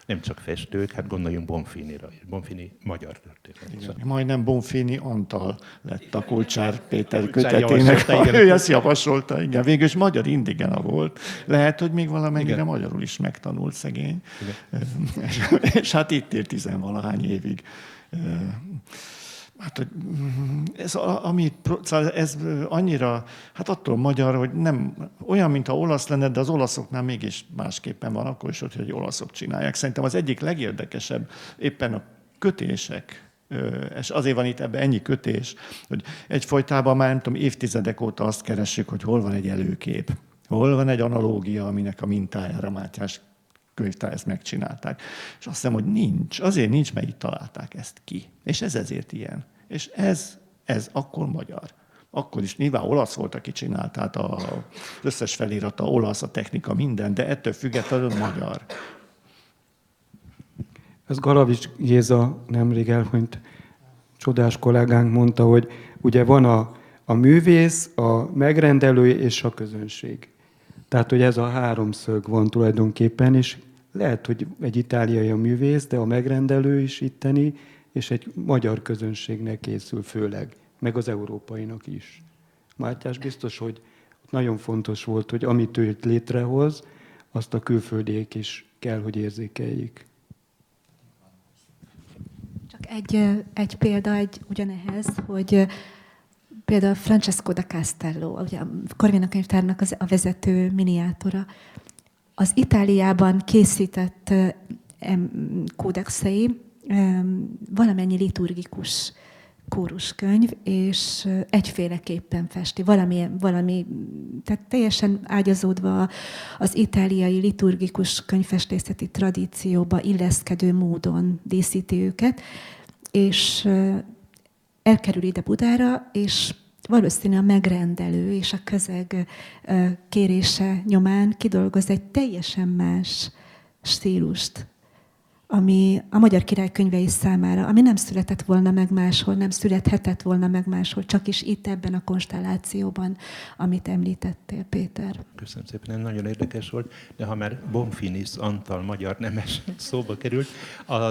nem csak festők, hát gondoljunk Bonfinira. Bonfini magyar történet. Igen, majdnem Bonfini Antal lett a Kulcsár Péter kötetének. Ő ezt javasolta, igen. Végül is magyar indigena volt. Lehet, hogy még valamennyire igen. magyarul is megtanult szegény. Igen. És, és hát itt ér tizenvalahány évig. Hát, hogy mm, ez, ami, szóval ez annyira, hát attól magyar, hogy nem olyan, mintha olasz lenne, de az olaszoknál mégis másképpen van, akkor is, hogy olaszok csinálják. Szerintem az egyik legérdekesebb éppen a kötések, és azért van itt ebben ennyi kötés, hogy egyfolytában már nem tudom, évtizedek óta azt keressük, hogy hol van egy előkép, hol van egy analógia, aminek a mintájára Mátyás könyvtár ezt megcsinálták. És azt hiszem, hogy nincs. Azért nincs, mert itt találták ezt ki. És ez ezért ilyen. És ez, ez akkor magyar. Akkor is nyilván olasz volt, aki csinált, tehát az összes felirata olasz, a technika, minden, de ettől függetlenül magyar. Ez Galavics Géza nemrég elhunyt csodás kollégánk mondta, hogy ugye van a, a művész, a megrendelő és a közönség. Tehát, hogy ez a háromszög van tulajdonképpen, és lehet, hogy egy itáliai a művész, de a megrendelő is itteni, és egy magyar közönségnek készül főleg, meg az európainak is. Mátyás biztos, hogy nagyon fontos volt, hogy amit ő létrehoz, azt a külföldiek is kell, hogy érzékeljék. Csak egy, egy példa egy ugyanehez, hogy például Francesco da Castello, ugye a Corvina könyvtárnak az, a vezető miniátora, az Itáliában készített kódexei valamennyi liturgikus kóruskönyv, és egyféleképpen festi, valami, valami, tehát teljesen ágyazódva az itáliai liturgikus könyvfestészeti tradícióba illeszkedő módon díszíti őket, és elkerül ide Budára, és valószínűleg a megrendelő és a közeg kérése nyomán kidolgoz egy teljesen más stílust, ami a magyar király könyvei számára, ami nem született volna meg máshol, nem születhetett volna meg máshol, csak is itt ebben a konstellációban, amit említettél, Péter. Köszönöm szépen, ez nagyon érdekes volt, de ha már Bonfinis Antal magyar nemes szóba került, a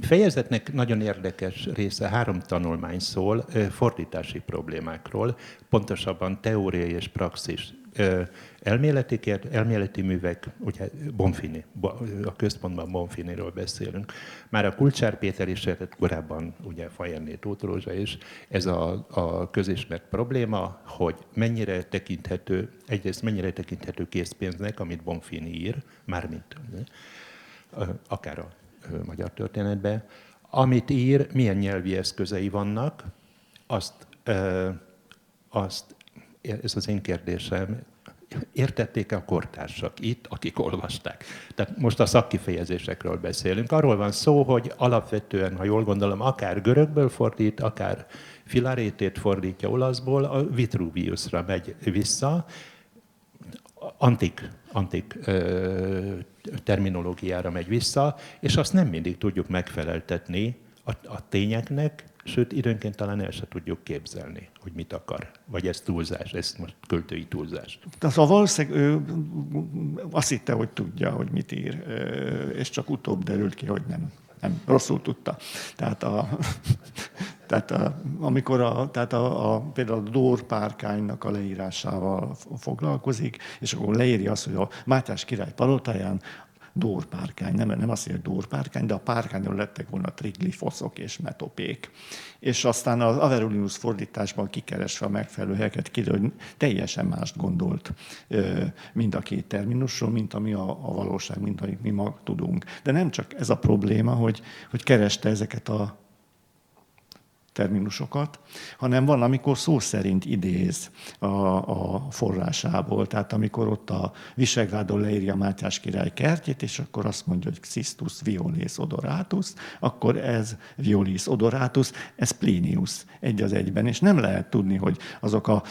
fejezetnek nagyon érdekes része, három tanulmány szól fordítási problémákról, pontosabban teóriai és praxis elméleti, elméleti művek, ugye Bonfini, a központban Bonfiniről beszélünk. Már a Kulcsár Péter is korábban ugye Fajerné Tóth is, ez a, a közismert probléma, hogy mennyire tekinthető, egyrészt mennyire tekinthető készpénznek, amit Bonfini ír, mármint akár a magyar történetben, amit ír, milyen nyelvi eszközei vannak, azt, azt ez az én kérdésem, értették-e a kortársak itt, akik olvasták? Tehát most a szakkifejezésekről beszélünk. Arról van szó, hogy alapvetően, ha jól gondolom, akár görögből fordít, akár filarétét fordítja olaszból, a Vitruviusra megy vissza, antik, antik ö, terminológiára megy vissza, és azt nem mindig tudjuk megfeleltetni a, a tényeknek, sőt, időnként talán el se tudjuk képzelni, hogy mit akar. Vagy ez túlzás, ez most költői túlzás. Szóval valószínűleg ő azt hitte, hogy tudja, hogy mit ír, és csak utóbb derült ki, hogy nem. Nem, rosszul tudta. Tehát, a, tehát a, amikor a, tehát a, a, például a Dór párkánynak a leírásával foglalkozik, és akkor leírja azt, hogy a Mátyás király palotáján dórpárkány, nem, nem azt mondja, hogy dórpárkány, de a párkányon lettek volna triglifoszok és metopék. És aztán az Averrolinus fordításban kikeresve a megfelelő helyeket kiderül, hogy teljesen mást gondolt mind a két terminusról, mint ami a, a valóság, mint amit mi ma tudunk. De nem csak ez a probléma, hogy, hogy kereste ezeket a terminusokat, hanem van, amikor szó szerint idéz a, a forrásából. Tehát amikor ott a Visegrádon leírja Mátyás király kertjét, és akkor azt mondja, hogy Xistus violis odoratus, akkor ez violis odoratus, ez Plinius egy az egyben. És nem lehet tudni, hogy azok a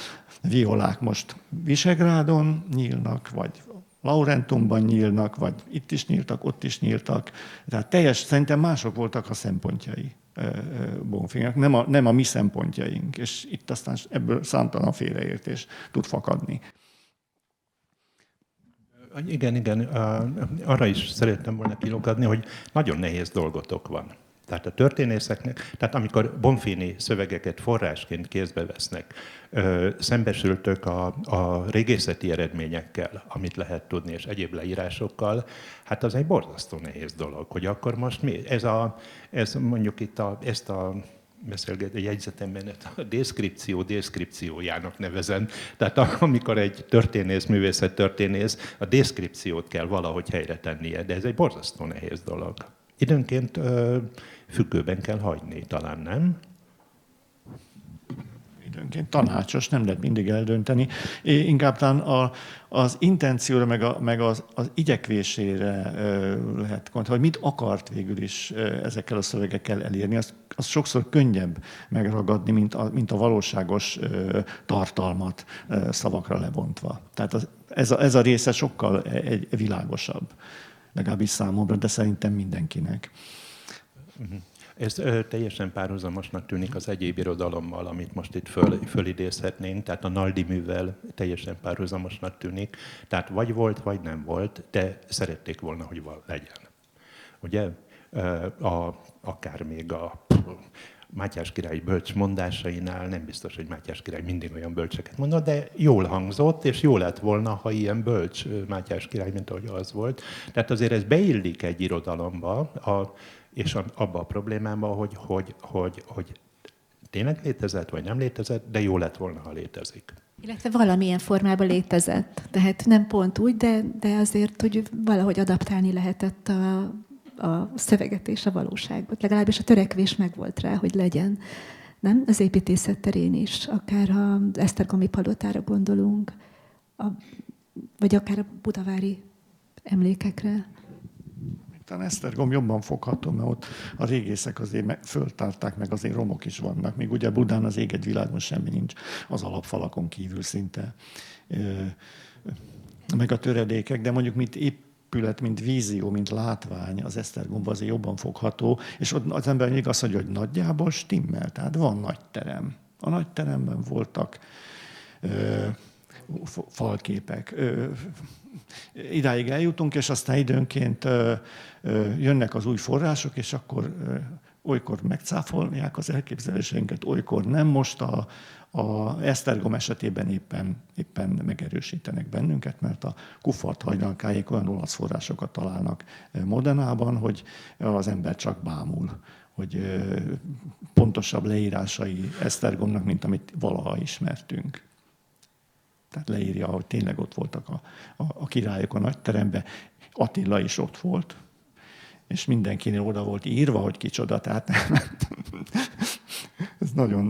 violák most Visegrádon nyílnak, vagy Laurentumban nyílnak, vagy itt is nyíltak, ott is nyíltak. Tehát teljes, szerintem mások voltak a szempontjai. Bonfingnek, nem a, nem a mi szempontjaink, és itt aztán ebből számtalan félreértés tud fakadni. Igen, igen, arra is szerettem volna kilokadni, hogy nagyon nehéz dolgotok van. Tehát a történészeknek, tehát amikor Bonfini szövegeket forrásként kézbe vesznek, szembesültök a, a régészeti eredményekkel, amit lehet tudni, és egyéb leírásokkal, hát az egy borzasztó nehéz dolog, hogy akkor most mi? Ez, a, ez mondjuk itt a, ezt a beszélgető jegyzetemben a deszkripció deszkripciójának nevezem. Tehát amikor egy történész, művészet történész, a deszkripciót kell valahogy helyre tennie, de ez egy borzasztó nehéz dolog. Időnként függőben kell hagyni, talán nem? időnként tanácsos, nem lehet mindig eldönteni. É, inkább talán a, az intencióra, meg, a, meg az, az igyekvésére ö, lehet gondolni, hogy mit akart végül is ö, ezekkel a szövegekkel elérni. Az, az sokszor könnyebb megragadni, mint a, mint a valóságos ö, tartalmat ö, szavakra lebontva. Tehát az, ez, a, ez a része sokkal egy, világosabb, legalábbis számomra, de szerintem mindenkinek. Uh-huh. Ez ö, teljesen párhuzamosnak tűnik az egyéb irodalommal, amit most itt föl, fölidézhetnénk, tehát a Naldi művel teljesen párhuzamosnak tűnik. Tehát vagy volt, vagy nem volt, de szerették volna, hogy val legyen. Ugye? A, akár még a Mátyás király bölcs mondásainál nem biztos, hogy Mátyás király mindig olyan bölcseket mondott, de jól hangzott, és jó lett volna, ha ilyen bölcs Mátyás király, mint ahogy az volt. Tehát azért ez beillik egy irodalomba, a, és abba a problémába, hogy, hogy, hogy, hogy tényleg létezett, vagy nem létezett, de jó lett volna, ha létezik. Illetve valamilyen formában létezett. Tehát nem pont úgy, de, de azért, hogy valahogy adaptálni lehetett a, a szöveget és a valóságot. Legalábbis a törekvés megvolt rá, hogy legyen. Nem? Az építészet terén is, akár ha Esztergomi palotára gondolunk, a, vagy akár a budavári emlékekre. Talán Esztergom jobban fogható, mert ott a régészek azért föltárták meg, azért romok is vannak. Még ugye Budán az éget világon semmi nincs, az alapfalakon kívül szinte. Meg a töredékek, de mondjuk mint épület, mint vízió, mint látvány, az Esztergomba azért jobban fogható, és ott az ember még azt mondja, hogy nagyjából stimmel, tehát van nagy terem. A nagy teremben voltak ö, falképek, ö, idáig eljutunk, és aztán időnként jönnek az új források, és akkor olykor megcáfolják az elképzeléseinket, olykor nem. Most a, a Esztergom esetében éppen, éppen megerősítenek bennünket, mert a kufart hajnalkáik olyan olasz forrásokat találnak Modenában, hogy az ember csak bámul, hogy pontosabb leírásai Esztergomnak, mint amit valaha ismertünk. Tehát leírja, hogy tényleg ott voltak a, a, a királyok a nagyteremben. Attila is ott volt, és mindenkinél oda volt írva, hogy kicsoda, tehát ez nagyon,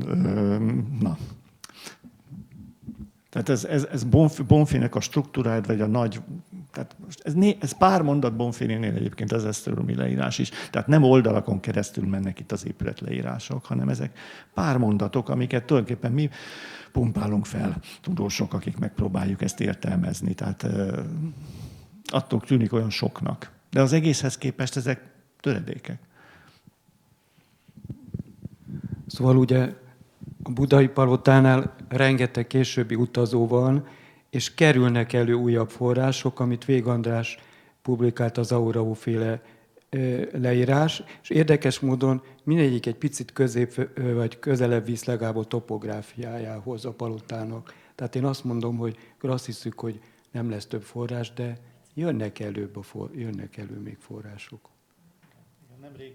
na. Tehát ez, ez, ez Bonfinek a struktúrád, vagy a nagy, tehát ez, né, ez pár mondat Bonfinénél egyébként az eszterumi leírás is, tehát nem oldalakon keresztül mennek itt az épület leírások, hanem ezek pár mondatok, amiket tulajdonképpen mi pumpálunk fel tudósok, akik megpróbáljuk ezt értelmezni. Tehát attól tűnik olyan soknak. De az egészhez képest ezek töredékek. Szóval ugye a budai palotánál rengeteg későbbi utazó van, és kerülnek elő újabb források, amit Vég András publikált az Auraó féle leírás, és érdekes módon mindegyik egy picit közép, vagy közelebb visz legalább a topográfiájához a palotának. Tehát én azt mondom, hogy azt hiszük, hogy nem lesz több forrás, de jönnek, előbb a for, jönnek elő még források. Nemrég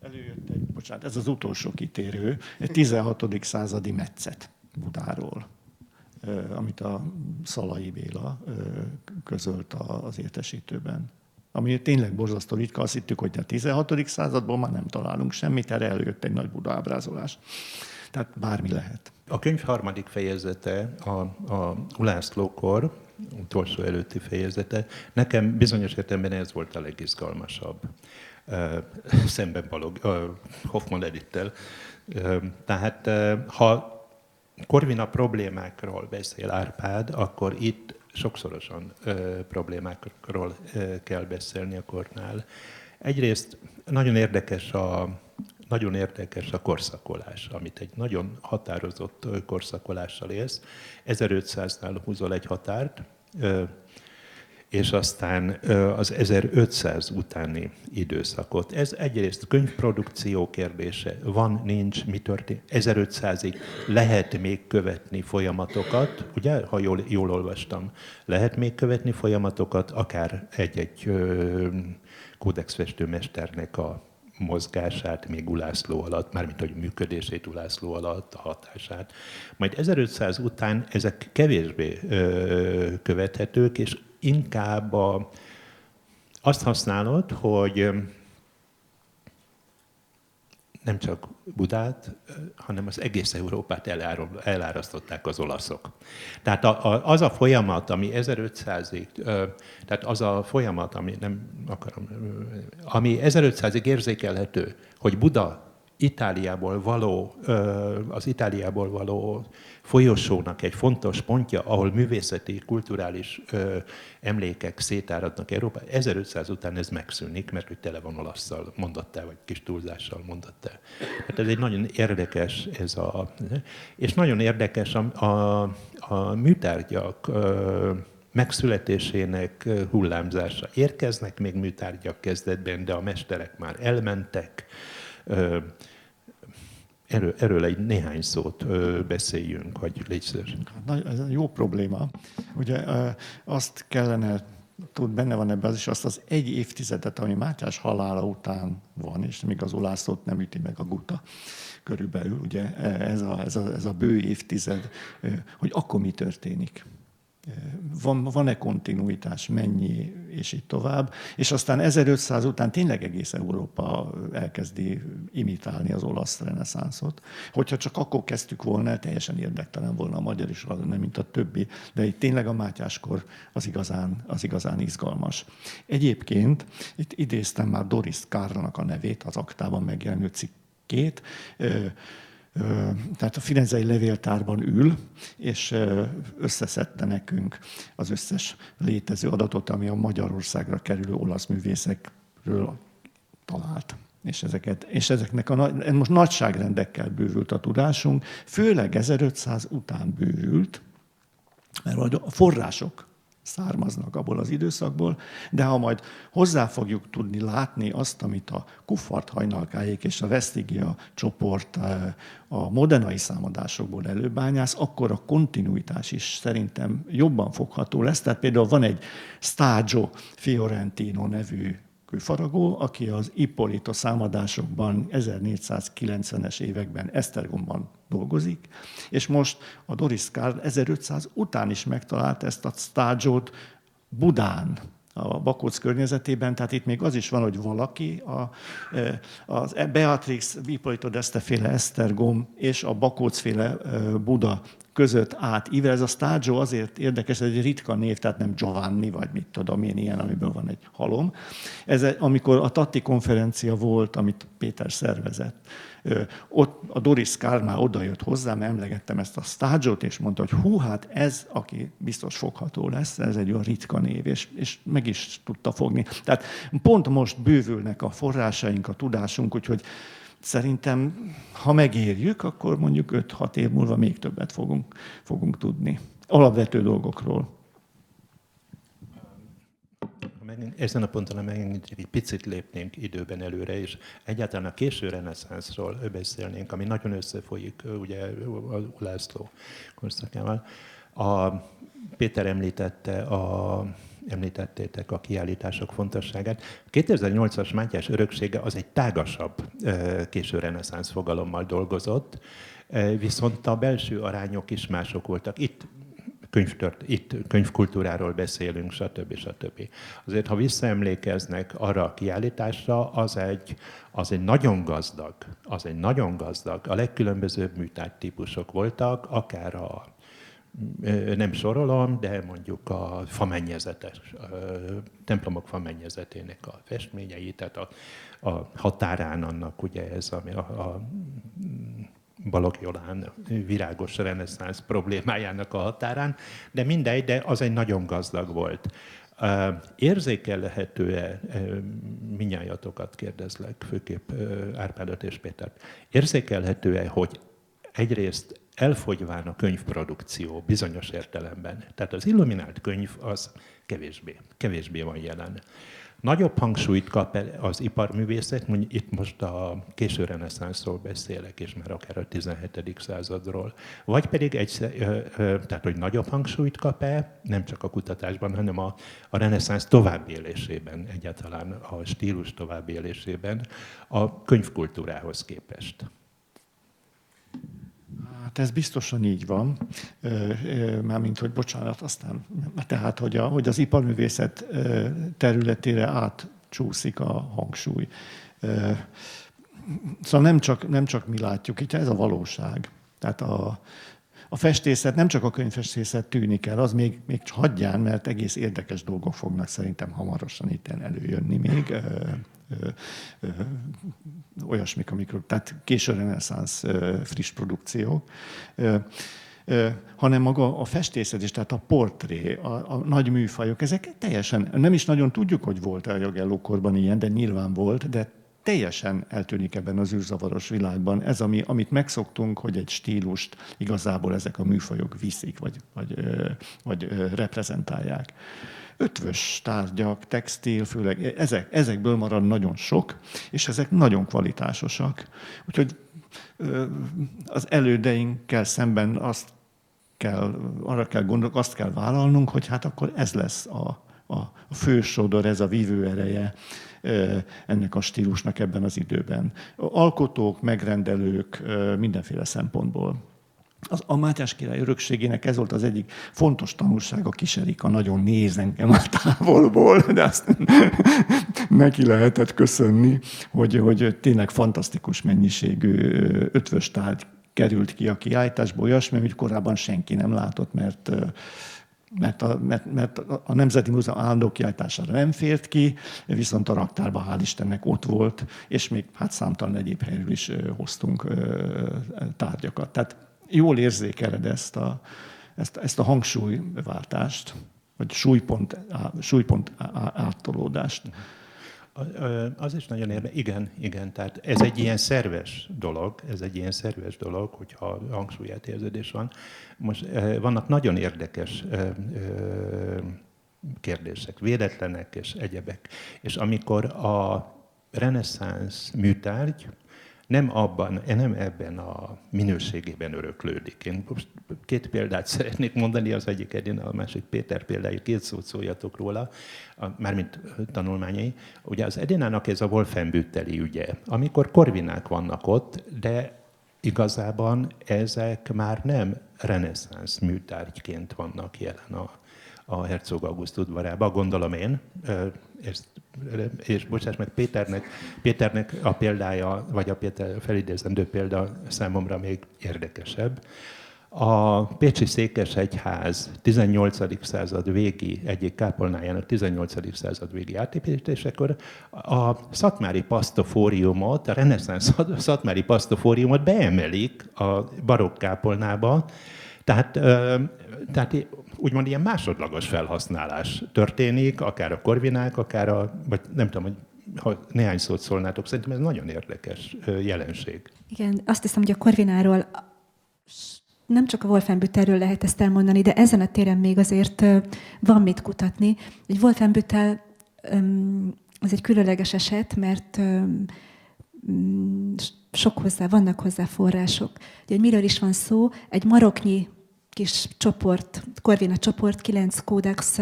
előjött egy, bocsánat, ez az utolsó kitérő, egy 16. századi metszet Budáról, amit a Szalai Béla közölt az értesítőben ami tényleg borzasztó ritka, azt hittük, hogy a 16. században már nem találunk semmit, erre előtt egy nagy Buda ábrázolás. Tehát bármi lehet. A könyv harmadik fejezete, a, a Ulászlókor, utolsó előtti fejezete, nekem bizonyos értelemben ez volt a legizgalmasabb. Szemben Balog, Hoffman Edittel. Tehát ha Korvina problémákról beszél Árpád, akkor itt sokszorosan ö, problémákról ö, kell beszélni a kornál. Egyrészt nagyon érdekes a, nagyon érdekes a korszakolás, amit egy nagyon határozott korszakolással élsz. 1500-nál húzol egy határt, és aztán az 1500 utáni időszakot. Ez egyrészt könyvprodukció kérdése. Van, nincs, mi történt. 1500-ig lehet még követni folyamatokat, ugye, ha jól, jól olvastam, lehet még követni folyamatokat, akár egy-egy kódexfestőmesternek a mozgását még Ulászló alatt, mármint hogy működését Ulászló alatt, a hatását. Majd 1500 után ezek kevésbé ö, követhetők, és inkább a, azt használod, hogy nem csak Budát, hanem az egész Európát elárasztották az olaszok. Tehát a, a, az a folyamat, ami 1500-ig, tehát az a folyamat, ami nem akarom, ami 1500-ig érzékelhető, hogy Buda Itáliából való, az Itáliából való folyosónak egy fontos pontja, ahol művészeti, kulturális emlékek szétáradnak Európa. 1500 után ez megszűnik, mert hogy tele van olaszszal, mondattál, vagy kis túlzással mondattál. Hát ez egy nagyon érdekes, ez a, és nagyon érdekes a, a, a műtárgyak megszületésének hullámzása. Érkeznek még műtárgyak kezdetben, de a mesterek már elmentek, Erről, erről egy néhány szót ö, beszéljünk, vagy légy hát Ez egy jó probléma. Ugye azt kellene tud, benne van ebben az is, azt az egy évtizedet, ami Mátyás halála után van, és még az Olászlót nem üti meg a guta körülbelül, ugye ez a, ez a, ez a bő évtized, hogy akkor mi történik? Van, van-e kontinuitás, mennyi, és így tovább. És aztán 1500 után tényleg egész Európa elkezdi imitálni az olasz reneszánszot. Hogyha csak akkor kezdtük volna, teljesen érdektelen volna a magyar is, nem mint a többi, de itt tényleg a Mátyáskor az igazán, az igazán izgalmas. Egyébként itt idéztem már Doris Kárnak a nevét, az aktában megjelenő cikkét, tehát a Firenzei levéltárban ül, és összeszedte nekünk az összes létező adatot, ami a Magyarországra kerülő olasz művészekről talált. És, ezeket, és ezeknek a most nagyságrendekkel bővült a tudásunk, főleg 1500 után bővült, mert a források származnak abból az időszakból, de ha majd hozzá fogjuk tudni látni azt, amit a Kuffart hajnalkáék és a Vestigia csoport eh, a modernai számadásokból előbányász, akkor a kontinuitás is szerintem jobban fogható lesz. Tehát például van egy Stagio Fiorentino nevű kőfaragó, aki az Ippolito számadásokban 1490-es években Esztergomban dolgozik, és most a Doris Karl 1500 után is megtalálta ezt a stágyót Budán, a Bakóc környezetében, tehát itt még az is van, hogy valaki, a, e, az Beatrix, Ippolito d'Este féle Esztergom és a Bakóc féle e, Buda között átível. Ez a Stagio azért érdekes, ez egy ritka név, tehát nem Giovanni, vagy mit tudom én, ilyen, amiből van egy halom. Ez, amikor a Tatti konferencia volt, amit Péter szervezett, ott a Doris Kármá odajött hozzám, emlegettem ezt a stágyot, és mondta, hogy hú, hát ez, aki biztos fogható lesz, ez egy olyan ritka név, és, és meg is tudta fogni. Tehát pont most bővülnek a forrásaink, a tudásunk, úgyhogy Szerintem, ha megérjük, akkor mondjuk 5-6 év múlva még többet fogunk, fogunk tudni. Alapvető dolgokról. Ezen a ponton, ha egy picit lépnénk időben előre, és egyáltalán a késő reneszánszról beszélnénk, ami nagyon összefolyik ugye a Ulászló korszakával. A, Péter említette a említettétek a kiállítások fontosságát. A 2008-as Mátyás öröksége az egy tágasabb késő reneszánsz fogalommal dolgozott, viszont a belső arányok is mások voltak. Itt könyvtört, itt könyvkultúráról beszélünk, stb. stb. Azért, ha visszaemlékeznek arra a kiállításra, az egy, az egy nagyon gazdag, az egy nagyon gazdag, a legkülönbözőbb műtárgytípusok voltak, akár a nem sorolom, de mondjuk a famennyezetes, a templomok famennyezetének a festményei, tehát a, a határán annak ugye ez, ami a, a Balagjolán virágos reneszánsz problémájának a határán, de mindegy, de az egy nagyon gazdag volt. Érzékelhető-e, minnyájatokat kérdezlek, főképp Árpádot és Pétert, érzékelhető-e, hogy egyrészt elfogyván a könyvprodukció bizonyos értelemben. Tehát az illuminált könyv az kevésbé, kevésbé van jelen. Nagyobb hangsúlyt kap az iparművészet, mondjuk itt most a késő reneszánszról beszélek, és már akár a 17. századról. Vagy pedig egy, tehát hogy nagyobb hangsúlyt kap-e, nem csak a kutatásban, hanem a, a reneszánsz továbbélésében, egyáltalán a stílus továbbélésében a könyvkultúrához képest. Hát ez biztosan így van, mármint, hogy bocsánat, aztán, tehát, hogy, a, hogy az iparművészet területére átcsúszik a hangsúly. Szóval nem csak, nem csak mi látjuk, itt ez a valóság. Tehát a, a festészet, nem csak a könyvfestészet tűnik el, az még, még hagyján, mert egész érdekes dolgok fognak szerintem hamarosan itt előjönni még olyasmik, amikor, tehát késő reneszánsz friss produkció, hanem maga a festészet is, tehát a portré, a, a nagy műfajok, ezek teljesen, nem is nagyon tudjuk, hogy volt a Jagellókorban ilyen, de nyilván volt, de teljesen eltűnik ebben az űrzavaros világban. Ez, ami, amit megszoktunk, hogy egy stílust igazából ezek a műfajok viszik, vagy, vagy, vagy reprezentálják ötvös tárgyak, textil, főleg ezek, ezekből marad nagyon sok, és ezek nagyon kvalitásosak. Úgyhogy az elődeinkkel szemben azt kell, arra kell gondolok, azt kell vállalnunk, hogy hát akkor ez lesz a, a, a fősodor, ez a vívő ereje ennek a stílusnak ebben az időben. Alkotók, megrendelők mindenféle szempontból. Az, a Mátyás király örökségének ez volt az egyik fontos tanulsága, Kiserika nagyon néz engem a távolból, de azt neki lehetett köszönni, hogy, hogy tényleg fantasztikus mennyiségű ötvös tárgy került ki a kiállításból, olyasmi, amit korábban senki nem látott, mert mert a, mert, mert a Nemzeti Múzeum állandó kiállítására nem fért ki, viszont a raktárban hál' Istennek ott volt, és még hát számtalan egyéb helyről is hoztunk tárgyakat. Tehát jól érzékeled ezt a, ezt, ezt a hangsúlyváltást, vagy súlypont, súlypont áttolódást. Az is nagyon érdekes. Igen, igen. Tehát ez egy ilyen szerves dolog, ez egy ilyen szerves dolog, hogyha hangsúlyátérződés van. Most vannak nagyon érdekes kérdések, véletlenek és egyebek. És amikor a reneszánsz műtárgy, nem, abban, nem ebben a minőségében öröklődik. Én most két példát szeretnék mondani, az egyik Edina, a másik Péter példája, két szót szóljatok róla, a, mármint tanulmányai. Ugye az Edinának ez a Wolfenbütteli ügye, amikor korvinák vannak ott, de igazában ezek már nem reneszánsz műtárgyként vannak jelen a, a Herzog August udvarában, gondolom én, és, és bocsáss meg, Péternek, Péternek a példája, vagy a Péter felidézendő példa számomra még érdekesebb. A Pécsi Székesegyház 18. század végi, egyik kápolnájának 18. század végi átépítésekor a szatmári pasztofóriumot, a reneszánsz szatmári pasztofóriumot beemelik a barokk kápolnába, tehát, tehát úgymond ilyen másodlagos felhasználás történik, akár a korvinák, akár a, vagy nem tudom, hogy ha néhány szót szólnátok, szerintem ez nagyon érdekes jelenség. Igen, azt hiszem, hogy a korvináról nem csak a Wolfenbüttelről lehet ezt elmondani, de ezen a téren még azért van mit kutatni. Egy Wolfenbüttel az egy különleges eset, mert sok hozzá, vannak hozzá források. Ugye, hogy miről is van szó? Egy maroknyi kis csoport, Corvina csoport, kilenc kódex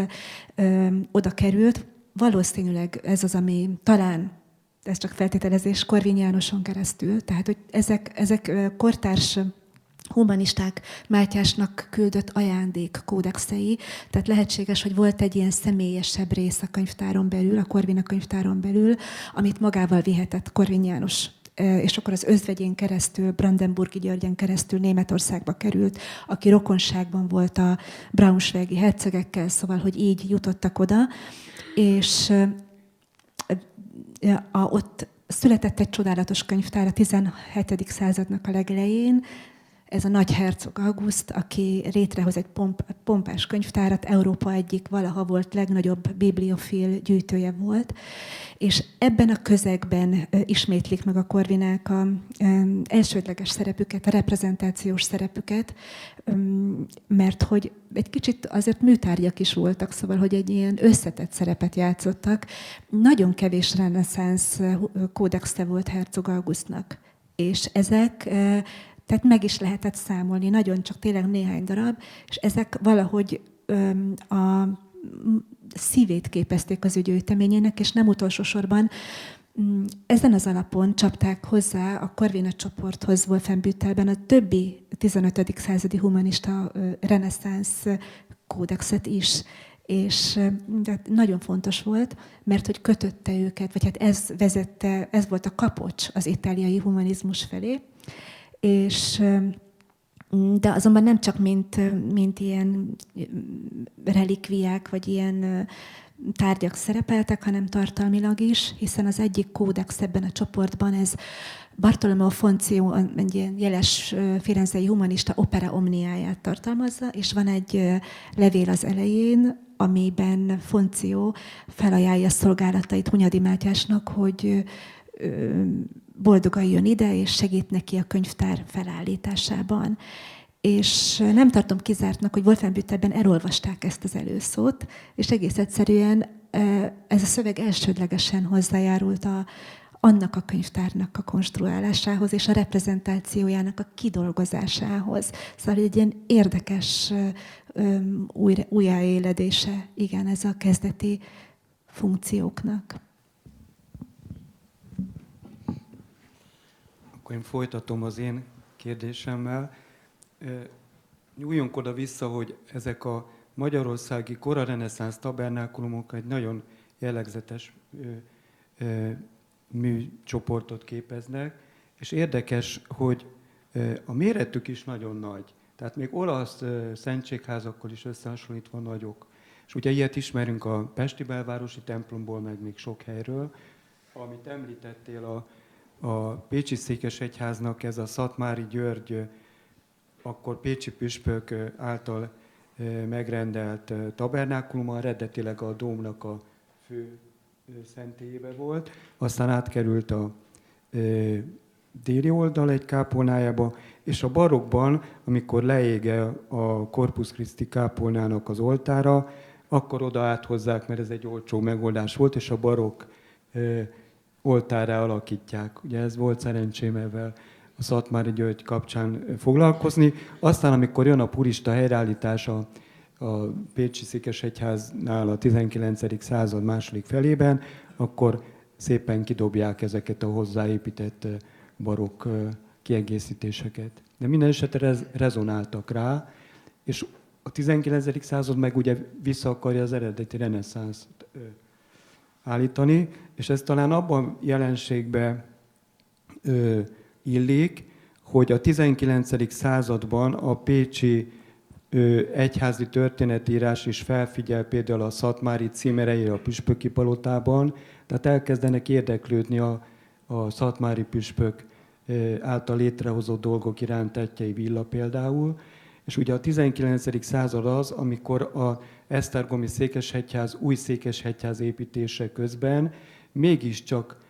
ö, oda került. Valószínűleg ez az, ami talán, ez csak feltételezés, Korvin Jánoson keresztül, tehát hogy ezek, ezek kortárs humanisták Mátyásnak küldött ajándék kódexei, tehát lehetséges, hogy volt egy ilyen személyesebb rész a könyvtáron belül, a Korvina könyvtáron belül, amit magával vihetett Korvin János és akkor az özvegyén keresztül, Brandenburgi Györgyen keresztül Németországba került, aki rokonságban volt a Braunschweigi hercegekkel, szóval, hogy így jutottak oda, és a, ott született egy csodálatos könyvtár a 17. századnak a legelején, ez a nagy hercog August, aki létrehoz egy pomp, pompás könyvtárat, Európa egyik valaha volt legnagyobb bibliofil gyűjtője volt, és ebben a közegben ismétlik meg a korvinák a elsődleges szerepüket, a reprezentációs szerepüket, mert hogy egy kicsit azért műtárgyak is voltak, szóval, hogy egy ilyen összetett szerepet játszottak. Nagyon kevés reneszánsz kódexe volt Herzog Augustnak. És ezek tehát meg is lehetett számolni, nagyon csak tényleg néhány darab, és ezek valahogy öm, a szívét képezték az ügyőteményének, és nem utolsó sorban ezen az alapon csapták hozzá a Corvina csoporthoz Wolfenbüttelben a többi 15. századi humanista reneszánsz kódexet is. És de nagyon fontos volt, mert hogy kötötte őket, vagy hát ez vezette, ez volt a kapocs az itáliai humanizmus felé és de azonban nem csak mint, mint ilyen relikviák, vagy ilyen tárgyak szerepeltek, hanem tartalmilag is, hiszen az egyik kódex ebben a csoportban, ez Bartolomeo Foncio, egy ilyen jeles firenzei humanista opera omniáját tartalmazza, és van egy levél az elején, amiben Foncio felajánlja szolgálatait Hunyadi Mátyásnak, hogy boldogan jön ide, és segít neki a könyvtár felállításában. És nem tartom kizártnak, hogy Wolfenbüttelben elolvasták ezt az előszót, és egész egyszerűen ez a szöveg elsődlegesen hozzájárult a, annak a könyvtárnak a konstruálásához és a reprezentációjának a kidolgozásához. Szóval egy ilyen érdekes új, újjáéledése, igen, ez a kezdeti funkcióknak. Akkor én folytatom az én kérdésemmel. Nyúljunk oda vissza, hogy ezek a magyarországi kora reneszánsz tabernákulumok egy nagyon jellegzetes műcsoportot képeznek, és érdekes, hogy a méretük is nagyon nagy. Tehát még olasz szentségházakkal is összehasonlítva nagyok. És ugye ilyet ismerünk a Pesti belvárosi templomból, meg még sok helyről. Amit említettél, a, a Pécsi Székesegyháznak ez a Szatmári György, akkor Pécsi püspök által megrendelt tabernákuluma, eredetileg a Dómnak a fő szentélyébe volt, aztán átkerült a déli oldal egy kápolnájába, és a barokban, amikor leége a Corpus Christi kápolnának az oltára, akkor oda áthozzák, mert ez egy olcsó megoldás volt, és a barok oltárá alakítják. Ugye ez volt szerencsém ezzel a Szatmári György kapcsán foglalkozni. Aztán, amikor jön a purista helyreállítása a Pécsi Székesegyháznál a 19. század második felében, akkor szépen kidobják ezeket a hozzáépített barokk kiegészítéseket. De minden esetre rezonáltak rá, és a 19. század meg ugye vissza akarja az eredeti reneszánsz állítani, és ez talán abban jelenségbe illik, hogy a 19. században a pécsi ö, egyházi történetírás is felfigyel például a Szatmári címereire a püspöki palotában, tehát elkezdenek érdeklődni a, a Szatmári püspök által létrehozott dolgok iránt Tettjei Villa például, és ugye a 19. század az, amikor a Esztergomi székeshegyház, új székeshegyház építése közben mégiscsak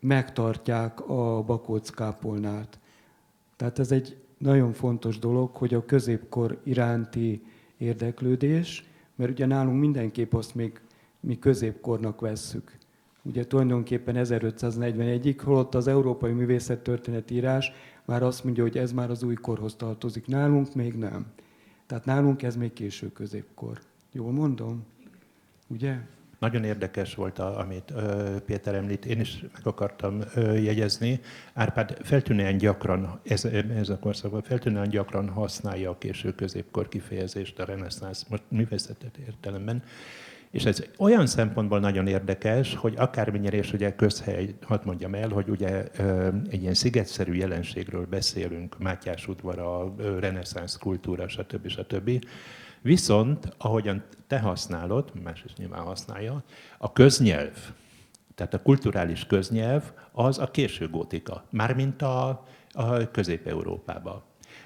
megtartják a Bakóc kápolnát. Tehát ez egy nagyon fontos dolog, hogy a középkor iránti érdeklődés, mert ugye nálunk mindenképp azt még mi középkornak vesszük. Ugye tulajdonképpen 1541-ig, holott az Európai Művészettörténet írás már azt mondja, hogy ez már az új korhoz tartozik. Nálunk még nem. Tehát nálunk ez még késő középkor. Jól mondom? Ugye? Nagyon érdekes volt, a, amit ö, Péter említ, én is meg akartam ö, jegyezni. Árpád feltűnően gyakran, ez, ez a korszakban feltűnően gyakran használja a késő középkor kifejezést a reneszánsz, most művészetet értelemben. És ez olyan szempontból nagyon érdekes, hogy akármennyire is ugye közhely, hadd mondjam el, hogy ugye egy ilyen szigetszerű jelenségről beszélünk, Mátyás udvara, reneszánsz kultúra, stb. stb. Viszont, ahogyan te használod, más is nyilván használja, a köznyelv, tehát a kulturális köznyelv az a késő gótika, mármint a, a Közép-Európában.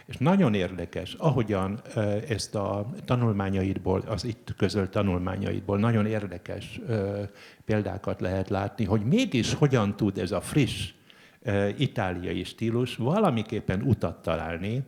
És nagyon érdekes, ahogyan ezt a tanulmányaidból, az itt közölt tanulmányaidból nagyon érdekes példákat lehet látni, hogy mégis hogyan tud ez a friss itáliai stílus valamiképpen utat találni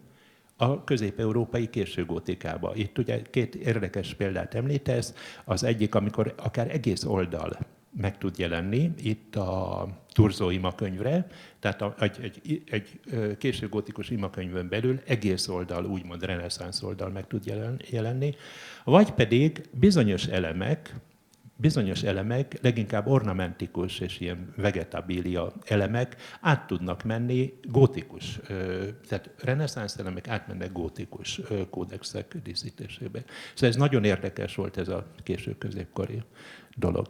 a közép-európai későgótikába. Itt ugye két érdekes példát említesz, az egyik, amikor akár egész oldal meg tud jelenni itt a Turzó imakönyvre, tehát egy, egy, egy késő gótikus imakönyvön belül egész oldal, úgymond reneszánsz oldal meg tud jelen, jelenni, vagy pedig bizonyos elemek, bizonyos elemek, leginkább ornamentikus és ilyen vegetabilia elemek át tudnak menni gótikus, tehát reneszánsz elemek átmennek gótikus kódexek díszítésébe. Szóval ez nagyon érdekes volt ez a késő középkori dolog.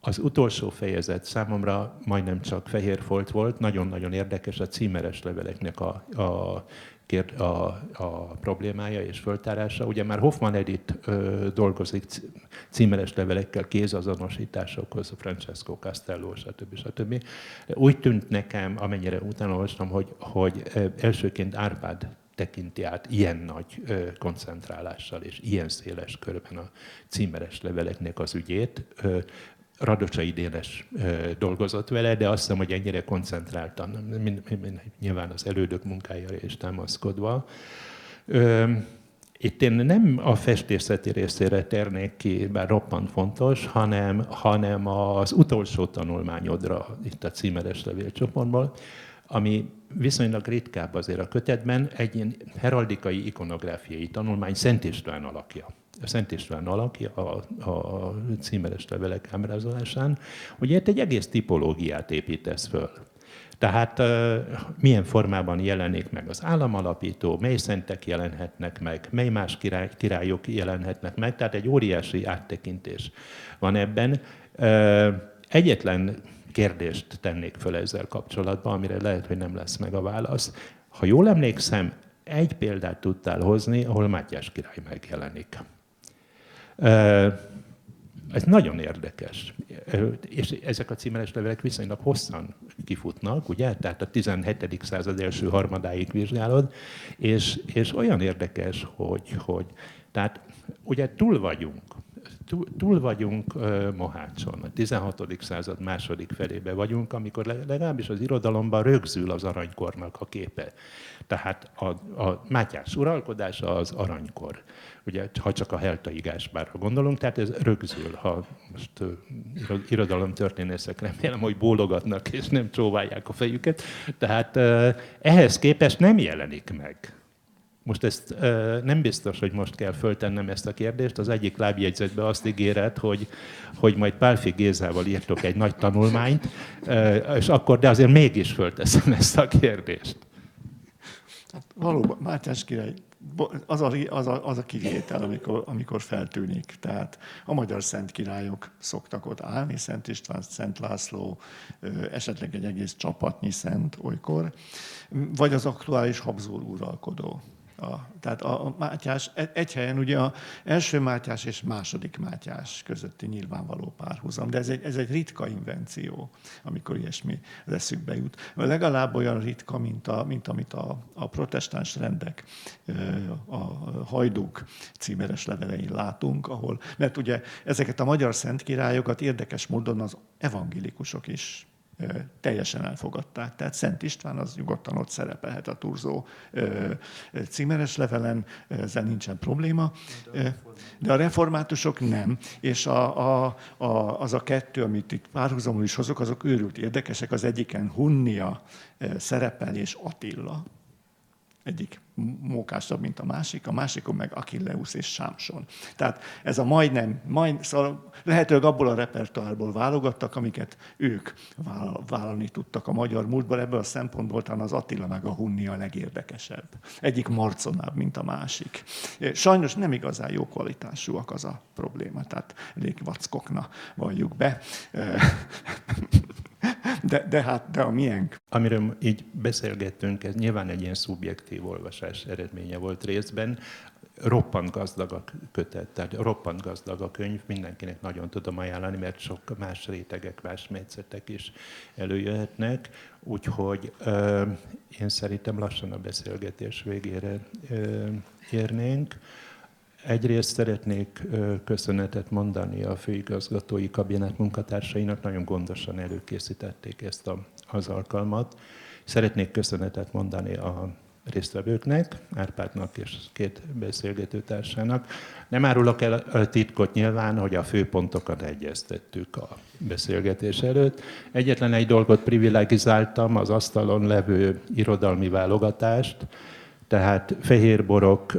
Az utolsó fejezet számomra majdnem csak fehér folt volt, nagyon-nagyon érdekes a címeres leveleknek a, a, a, a problémája és föltárása. Ugye már Hoffman Edith dolgozik címeres levelekkel, kézazonosításokhoz, Francesco Castello, stb. stb. Úgy tűnt nekem, amennyire utána olvastam, hogy, hogy elsőként Árpád tekinti át ilyen nagy koncentrálással és ilyen széles körben a címeres leveleknek az ügyét. Radocsai Dénes dolgozott vele, de azt hiszem, hogy ennyire koncentráltan, nyilván az elődök munkájára is támaszkodva. Itt én nem a festészeti részére térnék ki, bár roppant fontos, hanem, hanem az utolsó tanulmányodra, itt a címeres levélcsoportból, ami viszonylag ritkább azért a kötetben, egy ilyen heraldikai ikonográfiai tanulmány Szent István alakja. A Szent István alakja a, a címeres levelek ábrázolásán. Ugye itt egy egész tipológiát építesz föl. Tehát milyen formában jelenik meg az államalapító, mely szentek jelenhetnek meg, mely más király, királyok jelenhetnek meg, tehát egy óriási áttekintés van ebben. Egyetlen kérdést tennék föl ezzel kapcsolatban, amire lehet, hogy nem lesz meg a válasz. Ha jól emlékszem, egy példát tudtál hozni, ahol Mátyás király megjelenik. Ez nagyon érdekes. És ezek a címeres levelek viszonylag hosszan kifutnak, ugye? Tehát a 17. század első harmadáig vizsgálod, és, és olyan érdekes, hogy, hogy tehát ugye túl vagyunk túl, vagyunk Mohácson, a 16. század második felébe vagyunk, amikor legalábbis az irodalomban rögzül az aranykornak a képe. Tehát a, a Mátyás uralkodása az aranykor. Ugye, ha csak a heltaigásbárra gondolunk, tehát ez rögzül, ha most irodalomtörténészek remélem, hogy bólogatnak és nem csóválják a fejüket. Tehát ehhez képest nem jelenik meg most ezt nem biztos, hogy most kell föltennem ezt a kérdést. Az egyik lábjegyzetben azt ígéret, hogy, hogy majd Pálfi Gézával írtok egy nagy tanulmányt, és akkor, de azért mégis fölteszem ezt a kérdést. Hát valóban, Mátyás király, az a, az a, az a kivétel, amikor, amikor feltűnik. Tehát a magyar szent királyok szoktak ott állni, Szent István, Szent László, esetleg egy egész csapatnyi szent olykor, vagy az aktuális Habsburg uralkodó. A, tehát a, a Mátyás, e, egy helyen ugye a első Mátyás és második Mátyás közötti nyilvánvaló párhuzam, de ez egy, ez egy ritka invenció, amikor ilyesmi eszükbe jut. Legalább olyan ritka, mint, a, mint amit a, a protestáns rendek, a hajdúk címeres levelein látunk, ahol, mert ugye ezeket a magyar szentkirályokat érdekes módon az evangélikusok is teljesen elfogadták. Tehát Szent István az nyugodtan ott szerepelhet a Turzó címeres levelen, ezzel nincsen probléma. De a reformátusok nem. És a, a, a, az a kettő, amit itt párhuzamul is hozok, azok őrült érdekesek. Az egyiken Hunnia szerepel és Attila egyik mókásabb, mint a másik, a másikon meg Achilleus és Sámson. Tehát ez a majdnem, majd, szóval lehetőleg abból a repertoárból válogattak, amiket ők vállalni tudtak a magyar múltból. Ebből a szempontból talán az Attila meg a Hunni a legérdekesebb. Egyik marconább, mint a másik. Sajnos nem igazán jó kvalitásúak az a probléma, tehát elég vackokna valljuk be. De, de hát, de a miénk. Amiről így beszélgettünk, ez nyilván egy ilyen szubjektív olvasás eredménye volt részben. Roppant gazdag a kötet, tehát roppant gazdag a könyv, mindenkinek nagyon tudom ajánlani, mert sok más rétegek, más metszetek is előjöhetnek. Úgyhogy euh, én szerintem lassan a beszélgetés végére euh, érnénk. Egyrészt szeretnék köszönetet mondani a főigazgatói kabinet munkatársainak, nagyon gondosan előkészítették ezt a, az alkalmat. Szeretnék köszönetet mondani a résztvevőknek, Árpádnak és két beszélgetőtársának. Nem árulok el a titkot nyilván, hogy a főpontokat egyeztettük a beszélgetés előtt. Egyetlen egy dolgot privilegizáltam, az asztalon levő irodalmi válogatást, tehát fehérborok,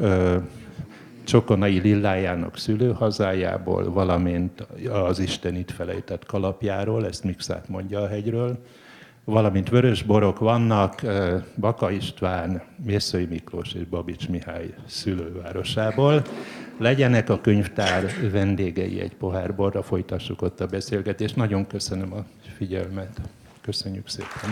Csokonai Lillájának szülőhazájából, valamint az Isten itt felejtett kalapjáról, ezt Mixát mondja a hegyről, valamint vörös borok vannak Baka István, Mészői Miklós és Babics Mihály szülővárosából. Legyenek a könyvtár vendégei egy pohár borra, folytassuk ott a beszélgetést. Nagyon köszönöm a figyelmet. Köszönjük szépen.